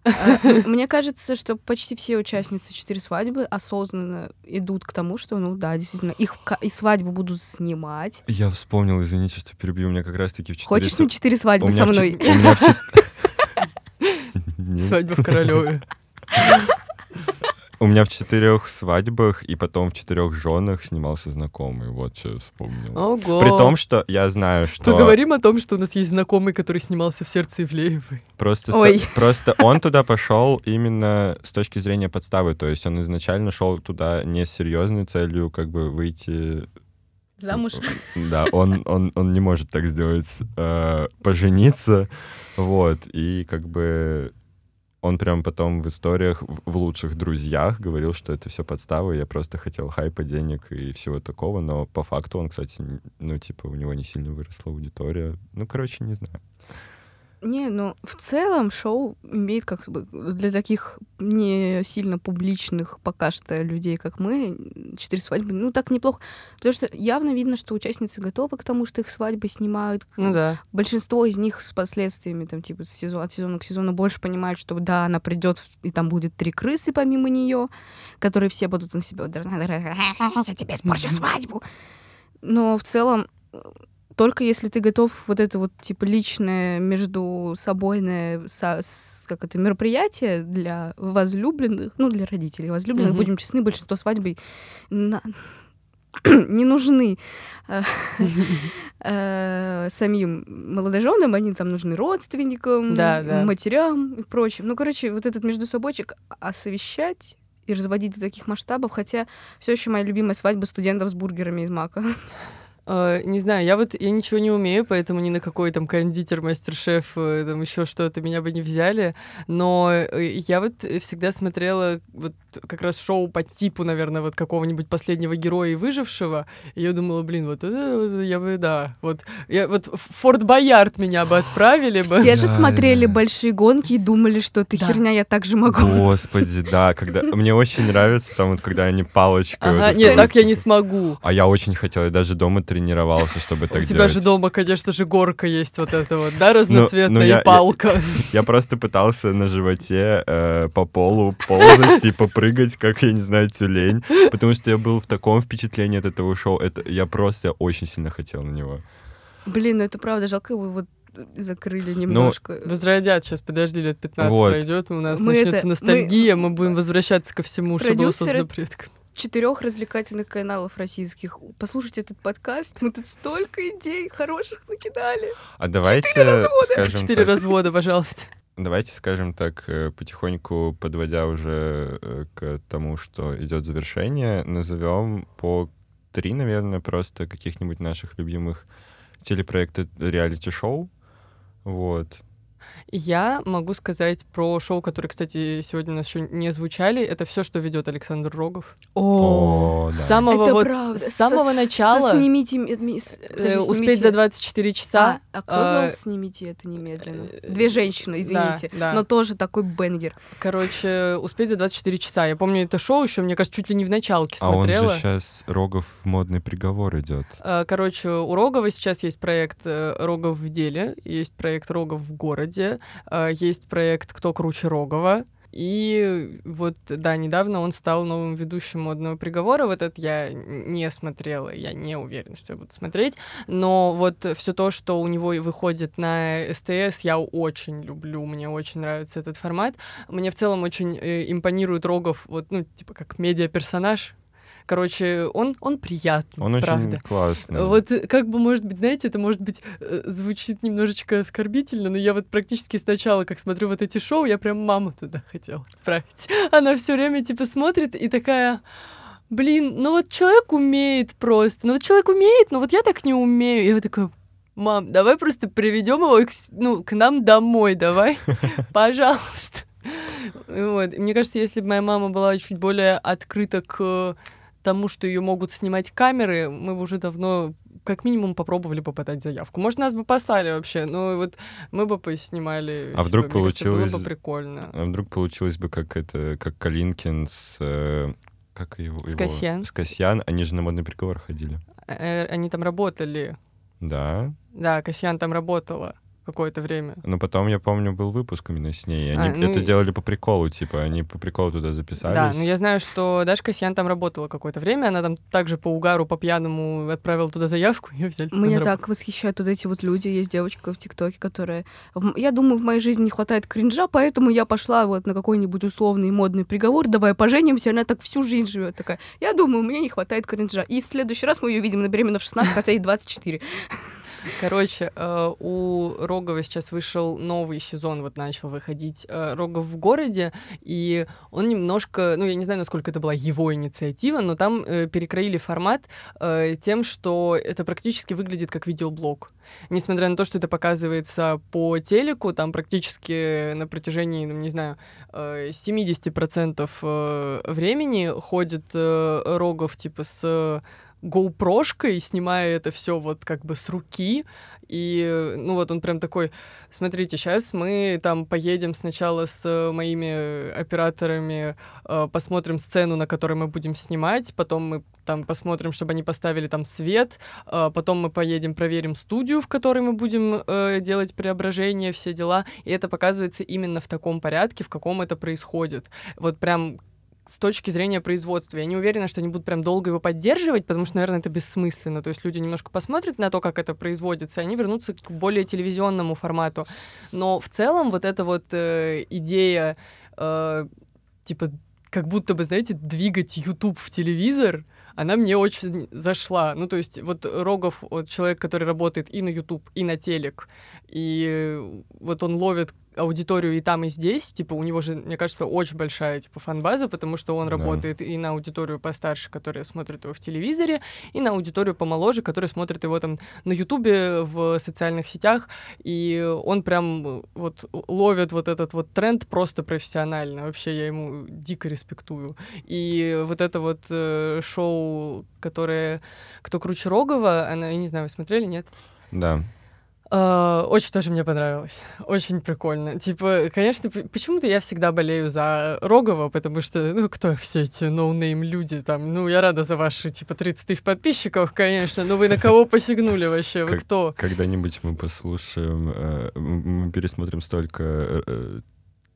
Э, Мне кажется, что почти все участницы четыре свадьбы осознанно идут к тому, что, ну да, действительно, их и свадьбу будут снимать. Я вспомнил, извините, что перебью, у меня как раз-таки в 4 Хочешь на четыре свадьбы со мной? Свадьба в Королеве. У меня в четырех свадьбах и потом в четырех женах снимался знакомый. Вот что я вспомнил. Ого. При том, что я знаю, что Поговорим о том, что у нас есть знакомый, который снимался в сердце Ивлеевой. просто, Ой. просто он туда пошел именно с точки зрения подставы. То есть он изначально шел туда не с серьезной целью, как бы выйти. Замуж. Да, он, он, он не может так сделать, э, пожениться. Вот. И как бы он прям потом в историях, в, лучших друзьях говорил, что это все подстава, я просто хотел хайпа, денег и всего такого, но по факту он, кстати, ну, типа, у него не сильно выросла аудитория. Ну, короче, не знаю. Не, ну в целом шоу имеет как бы для таких не сильно публичных пока что людей, как мы, четыре свадьбы, ну так неплохо. Потому что явно видно, что участницы готовы к тому, что их свадьбы снимают. Ну да. Большинство из них с последствиями, там, типа, с сезон, от сезона к сезону больше понимают, что да, она придет, и там будет три крысы помимо нее, которые все будут на себя. Я тебе испорчу свадьбу. Но в целом только если ты готов вот это вот типа личное между собойное со- с- как это мероприятие для возлюбленных, ну для родителей возлюбленных, Мгм. будем честны, большинство свадьбы на- не нужны э, э, самим молодоженам, они там нужны родственникам, Да, да. матерям и прочим. Ну, короче, вот этот между собойчик осовещать и разводить до таких масштабов, хотя все еще моя любимая свадьба студентов с бургерами из мака. Э, не знаю, я вот я ничего не умею, поэтому ни на какой там кондитер, мастер-шеф, э, там еще что-то меня бы не взяли. Но э, я вот всегда смотрела вот как раз шоу по типу, наверное, вот какого-нибудь последнего героя и выжившего. И я думала, блин, вот это вот я бы, да, вот я вот Форт Боярд меня бы отправили бы. Все же смотрели большие гонки и думали, что ты Да. херня, я так же могу. Господи, да, когда... Мне очень нравится там вот, когда они палочкой... вот Ага, это нет, вот, так я не типа- смогу. А я очень хотел, я даже дома тренировался, чтобы У так тебя делать. же дома, конечно же, горка есть вот эта вот, да, разноцветная ну я- я- и палка. Я просто пытался на животе э, по полу ползать и попрыгать, как, я не знаю, тюлень, потому что я был в таком впечатлении от этого шоу. Это, я просто очень сильно хотел на него. Блин, ну это правда, жалко его вот закрыли немножко. Возродят сейчас, подожди, лет 15 Вот. пройдет, у нас Мы начнется это- ностальгия, мы... будем возвращаться ко всему, что было Продюсеры- создано предками. Четырех развлекательных каналов российских. Послушайте этот подкаст. Мы тут столько идей хороших накидали. А давайте развода. скажем Четыре так, развода, пожалуйста. Давайте скажем так, э, потихоньку подводя уже э, к тому, что идет завершение, назовем по три, наверное, просто каких-нибудь наших любимых телепроекта реалити-шоу. Вот. Я могу сказать про шоу, которые, кстати, сегодня у нас еще не звучали. Это все, что ведет Александр Рогов. О, С да. самого Это вот правда. с самого начала Снимите... э, подожди, успеть снимите- за 24 часа. А, а кто а, «Снимите это немедленно»? э, Две женщины, извините. да, да. Но тоже такой бенгер. Короче, успеть за 24 часа. Я помню это шоу еще, мне кажется, чуть ли не в началке А он смотрела. же сейчас Рогов в модный приговор идет. Э, Короче, у Рогова сейчас есть проект Рогов в деле, есть проект Рогов в городе, есть проект Кто круче Рогова. И вот, да, недавно он стал новым ведущим модного приговора. Вот это я не смотрела, я не уверена, что я буду смотреть. Но вот все то, что у него выходит на СТС, я очень люблю, мне очень нравится этот формат. Мне в целом очень э, импонирует Рогов, вот, ну, типа, как медиа-персонаж. Короче, он, он приятный, Он правда. очень классный. Вот как бы, может быть, знаете, это, может быть, э, звучит немножечко оскорбительно, но я вот практически сначала, как смотрю вот эти шоу, я прям маму туда хотела отправить. Она все время, типа, смотрит и такая... Блин, ну вот человек умеет просто. Ну вот человек умеет, но вот я так не умею. И я вот такая, мам, давай просто приведем его к, ну, к нам домой, давай, пожалуйста. Вот. Мне кажется, если бы моя мама была чуть более открыта к тому, что ее могут снимать камеры, мы бы уже давно как минимум попробовали бы подать заявку. Может, нас бы послали вообще, но вот мы бы поснимали. А вдруг. Мне кажется, получилось- Было бы прикольно. А вдруг получилось бы как это, как Калинкин с... э, как его? С Касьян. С Касьян. Они же на модный приговор ходили. Э, Они там работали. Да. Да, Касьян там работала какое-то время. Но потом, я помню, был выпуск именно с ней. и А, Они ну это и- делали по приколу, типа, они по приколу туда записались. Да, но я знаю, что Даша Касьян там работала какое-то время, она там также по угару, по пьяному отправила туда заявку, ее взяли. туда Меня на работу. так восхищают вот эти вот люди. Есть девочка в ТикТоке, которая... Я думаю, в моей жизни не хватает кринжа, поэтому я пошла вот на какой-нибудь условный модный приговор, давай поженимся. Она так всю жизнь живет такая. Я думаю, мне не хватает кринжа. И в следующий раз мы ее видим на беременна в 16, хотя ей 24. Короче, э, у Рогова сейчас вышел новый сезон, вот начал выходить э, Рогов в городе, и он немножко, ну, я не знаю, насколько это была его инициатива, но там э, перекроили формат тем, что это практически выглядит как видеоблог. Несмотря на то, что это показывается по телеку, там практически на протяжении, ну, не знаю, 70% времени ходит Рогов типа с GoPro-шкой, снимая это все вот как бы с руки. И, ну вот он прям такой, смотрите, сейчас мы там поедем сначала с моими операторами, э, посмотрим сцену, на которой мы будем снимать, потом мы там посмотрим, чтобы они поставили там свет, э, потом мы поедем, проверим студию, в которой мы будем э, делать преображение, все дела. И это показывается именно в таком порядке, в каком это происходит. Вот прям с точки зрения производства. Я не уверена, что они будут прям долго его поддерживать, потому что, наверное, это бессмысленно. То есть люди немножко посмотрят на то, как это производится, и они вернутся к более телевизионному формату. Но в целом вот эта вот э, идея, э, типа, как будто бы, знаете, двигать YouTube в телевизор, она мне очень зашла. Ну, то есть вот Рогов, вот человек, который работает и на YouTube, и на телек, и вот он ловит аудиторию и там, и здесь. Типа, у него же, мне кажется, очень большая, типа, фан-база, потому что он да. работает и на аудиторию постарше, которая смотрит его в телевизоре, и на аудиторию помоложе, которая смотрит его там на Ютубе, в социальных сетях, и он прям вот ловит вот этот вот тренд просто профессионально. Вообще, я ему дико респектую. И вот это вот э, шоу, которое «Кто круче Рогова», она, я не знаю, вы смотрели, нет? Да. Э, очень тоже мне понравилось. Очень прикольно. Типа, конечно, почему-то я всегда болею за Рогова, потому что, ну, кто все эти no name люди там? Ну, я рада за ваши, типа, 30 тысяч подписчиков, конечно, но вы на кого посягнули вообще? Вы кто? Когда-нибудь мы послушаем, э, мы пересмотрим столько э, э,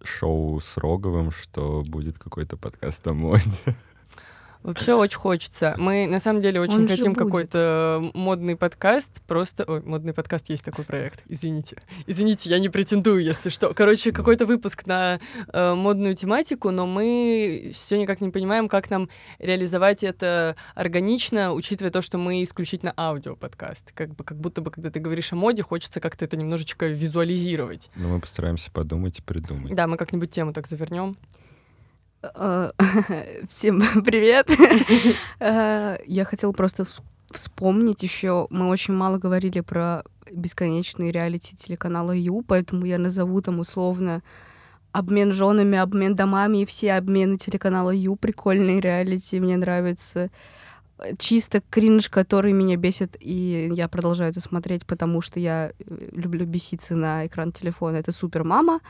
шоу с Роговым, что будет какой-то подкаст о моде. Вообще очень хочется. Мы на самом деле очень Он хотим какой-то модный подкаст. Просто. Ой, модный подкаст есть такой проект. Извините. Извините, я не претендую, если что. Короче, какой-то выпуск на э, модную тематику, но мы все никак не понимаем, как нам реализовать это органично, учитывая то, что мы исключительно аудиоподкаст. Как бы как будто бы, когда ты говоришь о моде, хочется как-то это немножечко визуализировать. Ну, мы постараемся подумать и придумать. Да, мы как-нибудь тему так завернем. Э, всем привет. Э, я хотела просто вспомнить еще, мы очень мало говорили про бесконечные реалити телеканала Ю, поэтому я назову там условно обмен женами, обмен домами и все обмены телеканала Ю. Прикольные реалити, мне нравится. Чисто кринж, который меня бесит, и я продолжаю это смотреть, потому что я э, люблю беситься на экран телефона. Это Супер Мама.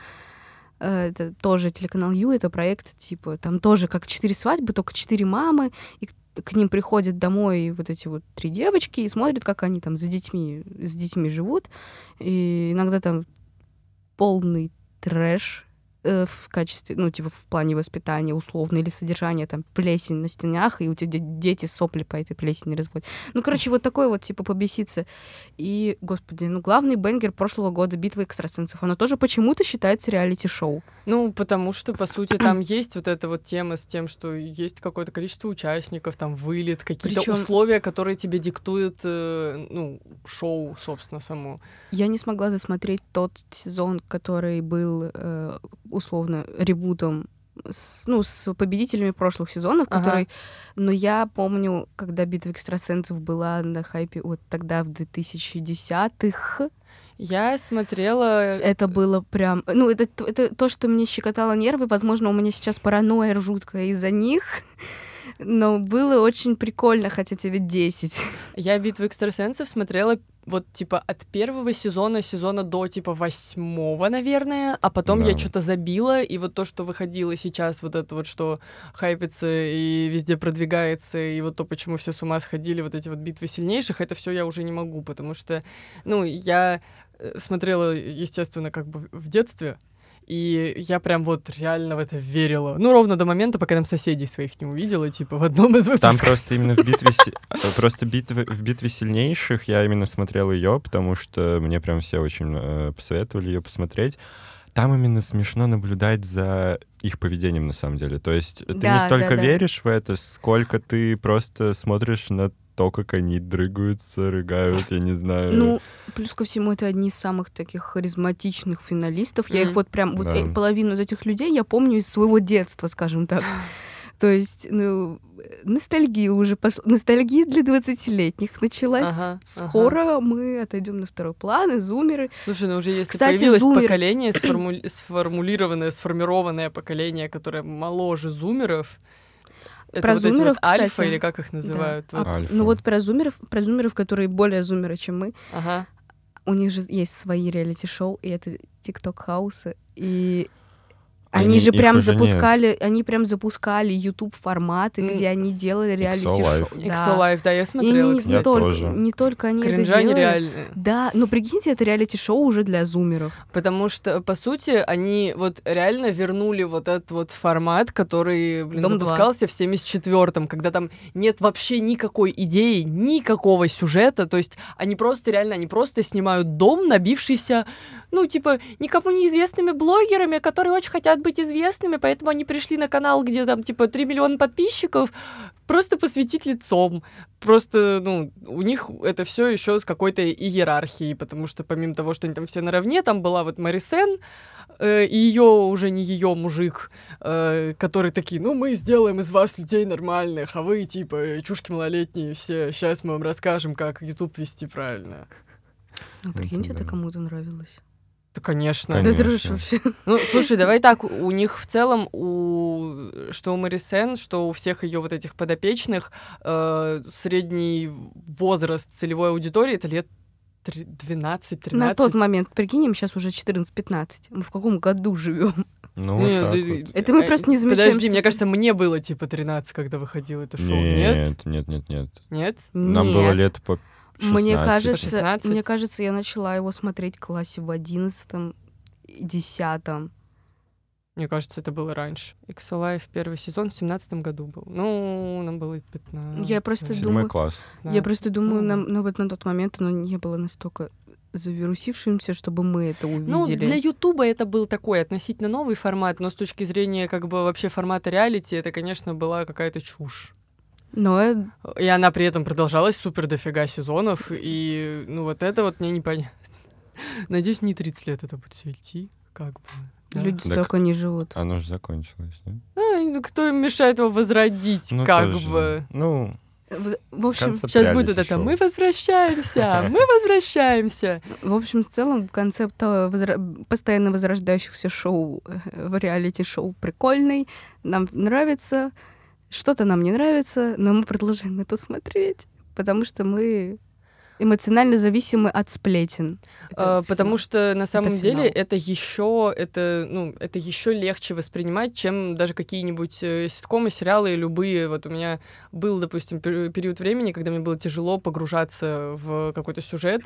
Э, это тоже телеканал Ю, это проект, типа, там тоже как четыре свадьбы, только четыре мамы, и к ним приходят домой вот эти вот три девочки и смотрят, как они там за детьми, с детьми живут. И иногда там полный трэш, Э, в качестве, ну, типа, в плане воспитания условно, или содержания, там, плесень на стенах, и у тебя дети сопли по этой плесени разводят. Ну, короче, вот такой вот, типа, побеситься. И, господи, ну, главный бенгер прошлого года «Битва экстрасенсов», оно тоже почему-то считается реалити-шоу. Ну, потому что, по сути, там есть вот эта вот тема с тем, что есть какое-то количество участников, там, вылет, какие-то Причем... условия, которые тебе диктуют, э, ну, шоу, собственно, само. Я не смогла досмотреть тот сезон, который был э, условно ребутом с, ну, с победителями прошлых сезонов, ага. который... Но я помню, когда «Битва экстрасенсов» была на хайпе вот тогда, в 2010-х, я смотрела... Это было прям... Ну, это, это то, что мне щекотало нервы. Возможно, у меня сейчас паранойя жуткая из-за них. Но было очень прикольно, хотя тебе 10. Я «Битву экстрасенсов» смотрела вот, типа, от первого сезона, сезона до, типа, восьмого, наверное, а потом да. я что-то забила, и вот то, что выходило сейчас, вот это вот, что хайпится и везде продвигается, и вот то, почему все с ума сходили, вот эти вот битвы сильнейших, это все я уже не могу, потому что, ну, я э, смотрела, естественно, как бы в детстве, и я прям вот реально в это верила. Ну, ровно до момента, пока там соседей своих не увидела, типа, в одном из выпусков. Там просто именно в битве... Э, просто битвы, в битве сильнейших я именно смотрел ее, потому что мне прям все очень э, посоветовали ее посмотреть. Там именно смешно наблюдать за их поведением, на самом деле. То есть ты да, не столько да, да. веришь в это, сколько ты просто смотришь на то, как они дрыгаются, рыгают, я не знаю. Ну, плюс ко всему, это одни из самых таких харизматичных финалистов. Я их вот прям, вот Да. э, половину из этих людей я помню из своего детства, скажем так. То есть, ну, ностальгия уже пошла. Ностальгия для 20-летних началась. Ага, Скоро мы отойдем на второй план, и зумеры. Слушай, ну уже если Кстати, появилось зумеры- поколение, сформу- сформулированное, сформированное поколение, которое моложе зумеров, это Про вот эти зумеров, вот альфа, кстати, или как их называют? Да. Вот. Альфа. ну вот про зумеров, про зумеров, которые более зумеры, чем мы, Ага. у них же есть свои реалити-шоу, и это тикток-хаусы, и Они- они же прям уже нет. запускали, они прям запускали YouTube форматы, М. где они делали реалити-шоу. Да. Exo Life, да, я И смотрела, они не только, тоже. не только они это Кринжа делали. нереальные. Да, но прикиньте, это реалити-шоу уже для зумеров. Потому что, по сути, они вот реально вернули вот этот вот формат, который, блин, Дом-два. запускался в 74-м, когда там нет вообще никакой идеи, никакого сюжета. То есть они просто реально, они просто снимают дом, набившийся, ну, типа, никому неизвестными блогерами, которые очень хотят быть известными, поэтому они пришли на канал, где там, типа, 3 миллиона подписчиков, просто посвятить лицом. Просто, ну, у них это все еще с какой-то иерархией, потому что помимо того, что они там все наравне, там была вот Марисен, э, и ее уже не ее мужик, э, который такие, ну, мы сделаем из вас людей нормальных, а вы, типа, чушки малолетние все, сейчас мы вам расскажем, как YouTube вести правильно. Ну, Это прикиньте, это да. кому-то нравилось. Да, конечно. Да Конечно. дрожь вообще. Ну, слушай, давай так, у них в целом, у, что у Марисен, что у всех ее вот этих подопечных, э, средний возраст целевой аудитории это лет 12-13. На тот момент, прикинь, им сейчас уже 14-15. Мы в каком году живем? Ну, вот Нет, так ты- вот. Это мы э, просто не замечаем, Подожди, что мне кажется, мне было типа 13, когда выходило это шоу. Нет? Нет, нет, нет, нет. Нет? Нам Нет. было лет по 16. Мне кажется, 16? мне кажется, я начала его смотреть в классе в одиннадцатом, десятом. Мне кажется, это было раньше. Exo Life первый сезон в 17 году был. Ну, нам было 15. Я просто Седьмой думаю- класс. Я просто думаю, Ну. нам, ну, вот на тот момент оно не было настолько завирусившимся, чтобы мы это Ну, увидели. для Ютуба это был такой относительно новый формат, но с точки зрения как бы вообще формата реалити, это, конечно, была какая-то чушь. Но э, И она при этом продолжалась супер дофига сезонов, и ну вот это вот мне непонятно. Надеюсь, не 30 лет это будет все идти, как бы. да. люди Так- столько не живут. Оно же закончилось, нет? А, ну, кто им мешает его возродить, Ну, как тоже. бы. Ну, В, общем, Сейчас будет это реалити-шоу. «Мы возвращаемся! Мы возвращаемся!» в общем, в целом концепт э, возра- постоянно возрождающихся шоу э, в реалити-шоу прикольный. Нам нравится. Что-то нам не нравится, но мы продолжаем это смотреть, потому что мы эмоционально зависимы от сплетен. Это А, Потому что на самом деле финал. это еще это ну это еще легче воспринимать, чем даже какие-нибудь э, ситкомы, сериалы, любые. Вот у меня был, допустим, пер- период времени, когда мне было тяжело погружаться в какой-то сюжет.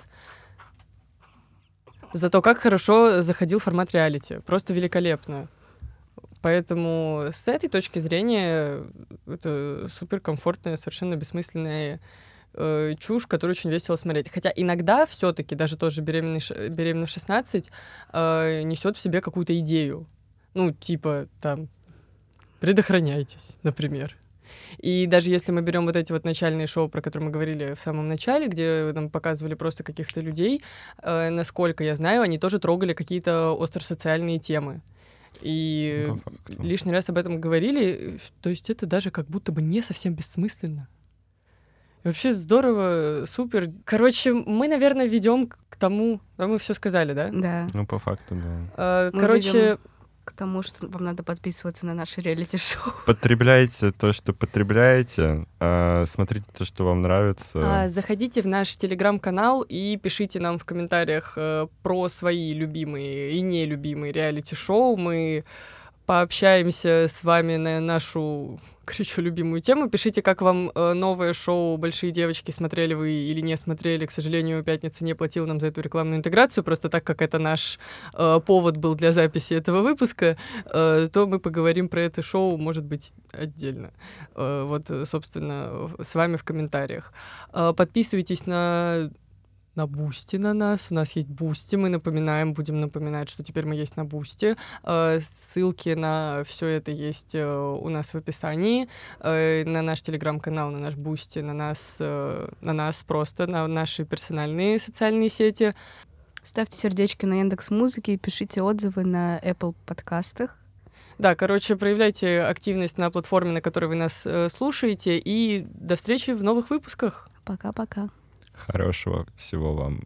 Зато как хорошо заходил формат реалити, просто великолепно. Поэтому с этой точки зрения это суперкомфортная, совершенно бессмысленная э, чушь, которую очень весело смотреть. Хотя иногда все-таки даже тоже беременный, беременна в 16 э, несет в себе какую-то идею. Ну, типа, там, предохраняйтесь, например. И даже если мы берем вот эти вот начальные шоу, про которые мы говорили в самом начале, где нам показывали просто каких-то людей, э, насколько я знаю, они тоже трогали какие-то остросоциальные темы. И по факту. лишний раз об этом говорили, то есть это даже как будто бы не совсем бессмысленно. И вообще здорово, супер. Короче, мы, наверное, ведем к тому, а мы все сказали, да? Да. Ну, по факту, да. А, Короче, ведём К тому, что вам надо подписываться на наши реалити-шоу. Потребляйте то, что потребляете, а, смотрите то, что вам нравится. а, заходите в наш телеграм-канал и пишите нам в комментариях э, про свои любимые и нелюбимые реалити-шоу. Мы пообщаемся с вами на нашу кричу любимую тему. Пишите, как вам э, новое шоу «Большие девочки» смотрели вы или не смотрели. К сожалению, «Пятница» не платила нам за эту рекламную интеграцию, просто так как это наш э, повод был для записи этого выпуска, э, то мы поговорим про это шоу, может быть, отдельно. Э, вот, э, собственно, с вами в комментариях. Э, подписывайтесь на на Бусти на нас. У нас есть Бусти, мы напоминаем, будем напоминать, что теперь мы есть на Бусти. Э, ссылки на все это есть э, у нас в описании. Э, на наш телеграм-канал, на наш Бусти, на нас, на нас просто, на наши персональные социальные сети. Ставьте сердечки на Яндекс Музыке и пишите отзывы на Apple подкастах. Да, короче, проявляйте активность на платформе, на которой вы нас слушаете, и до встречи в новых выпусках. Пока-пока. Хорошего всего вам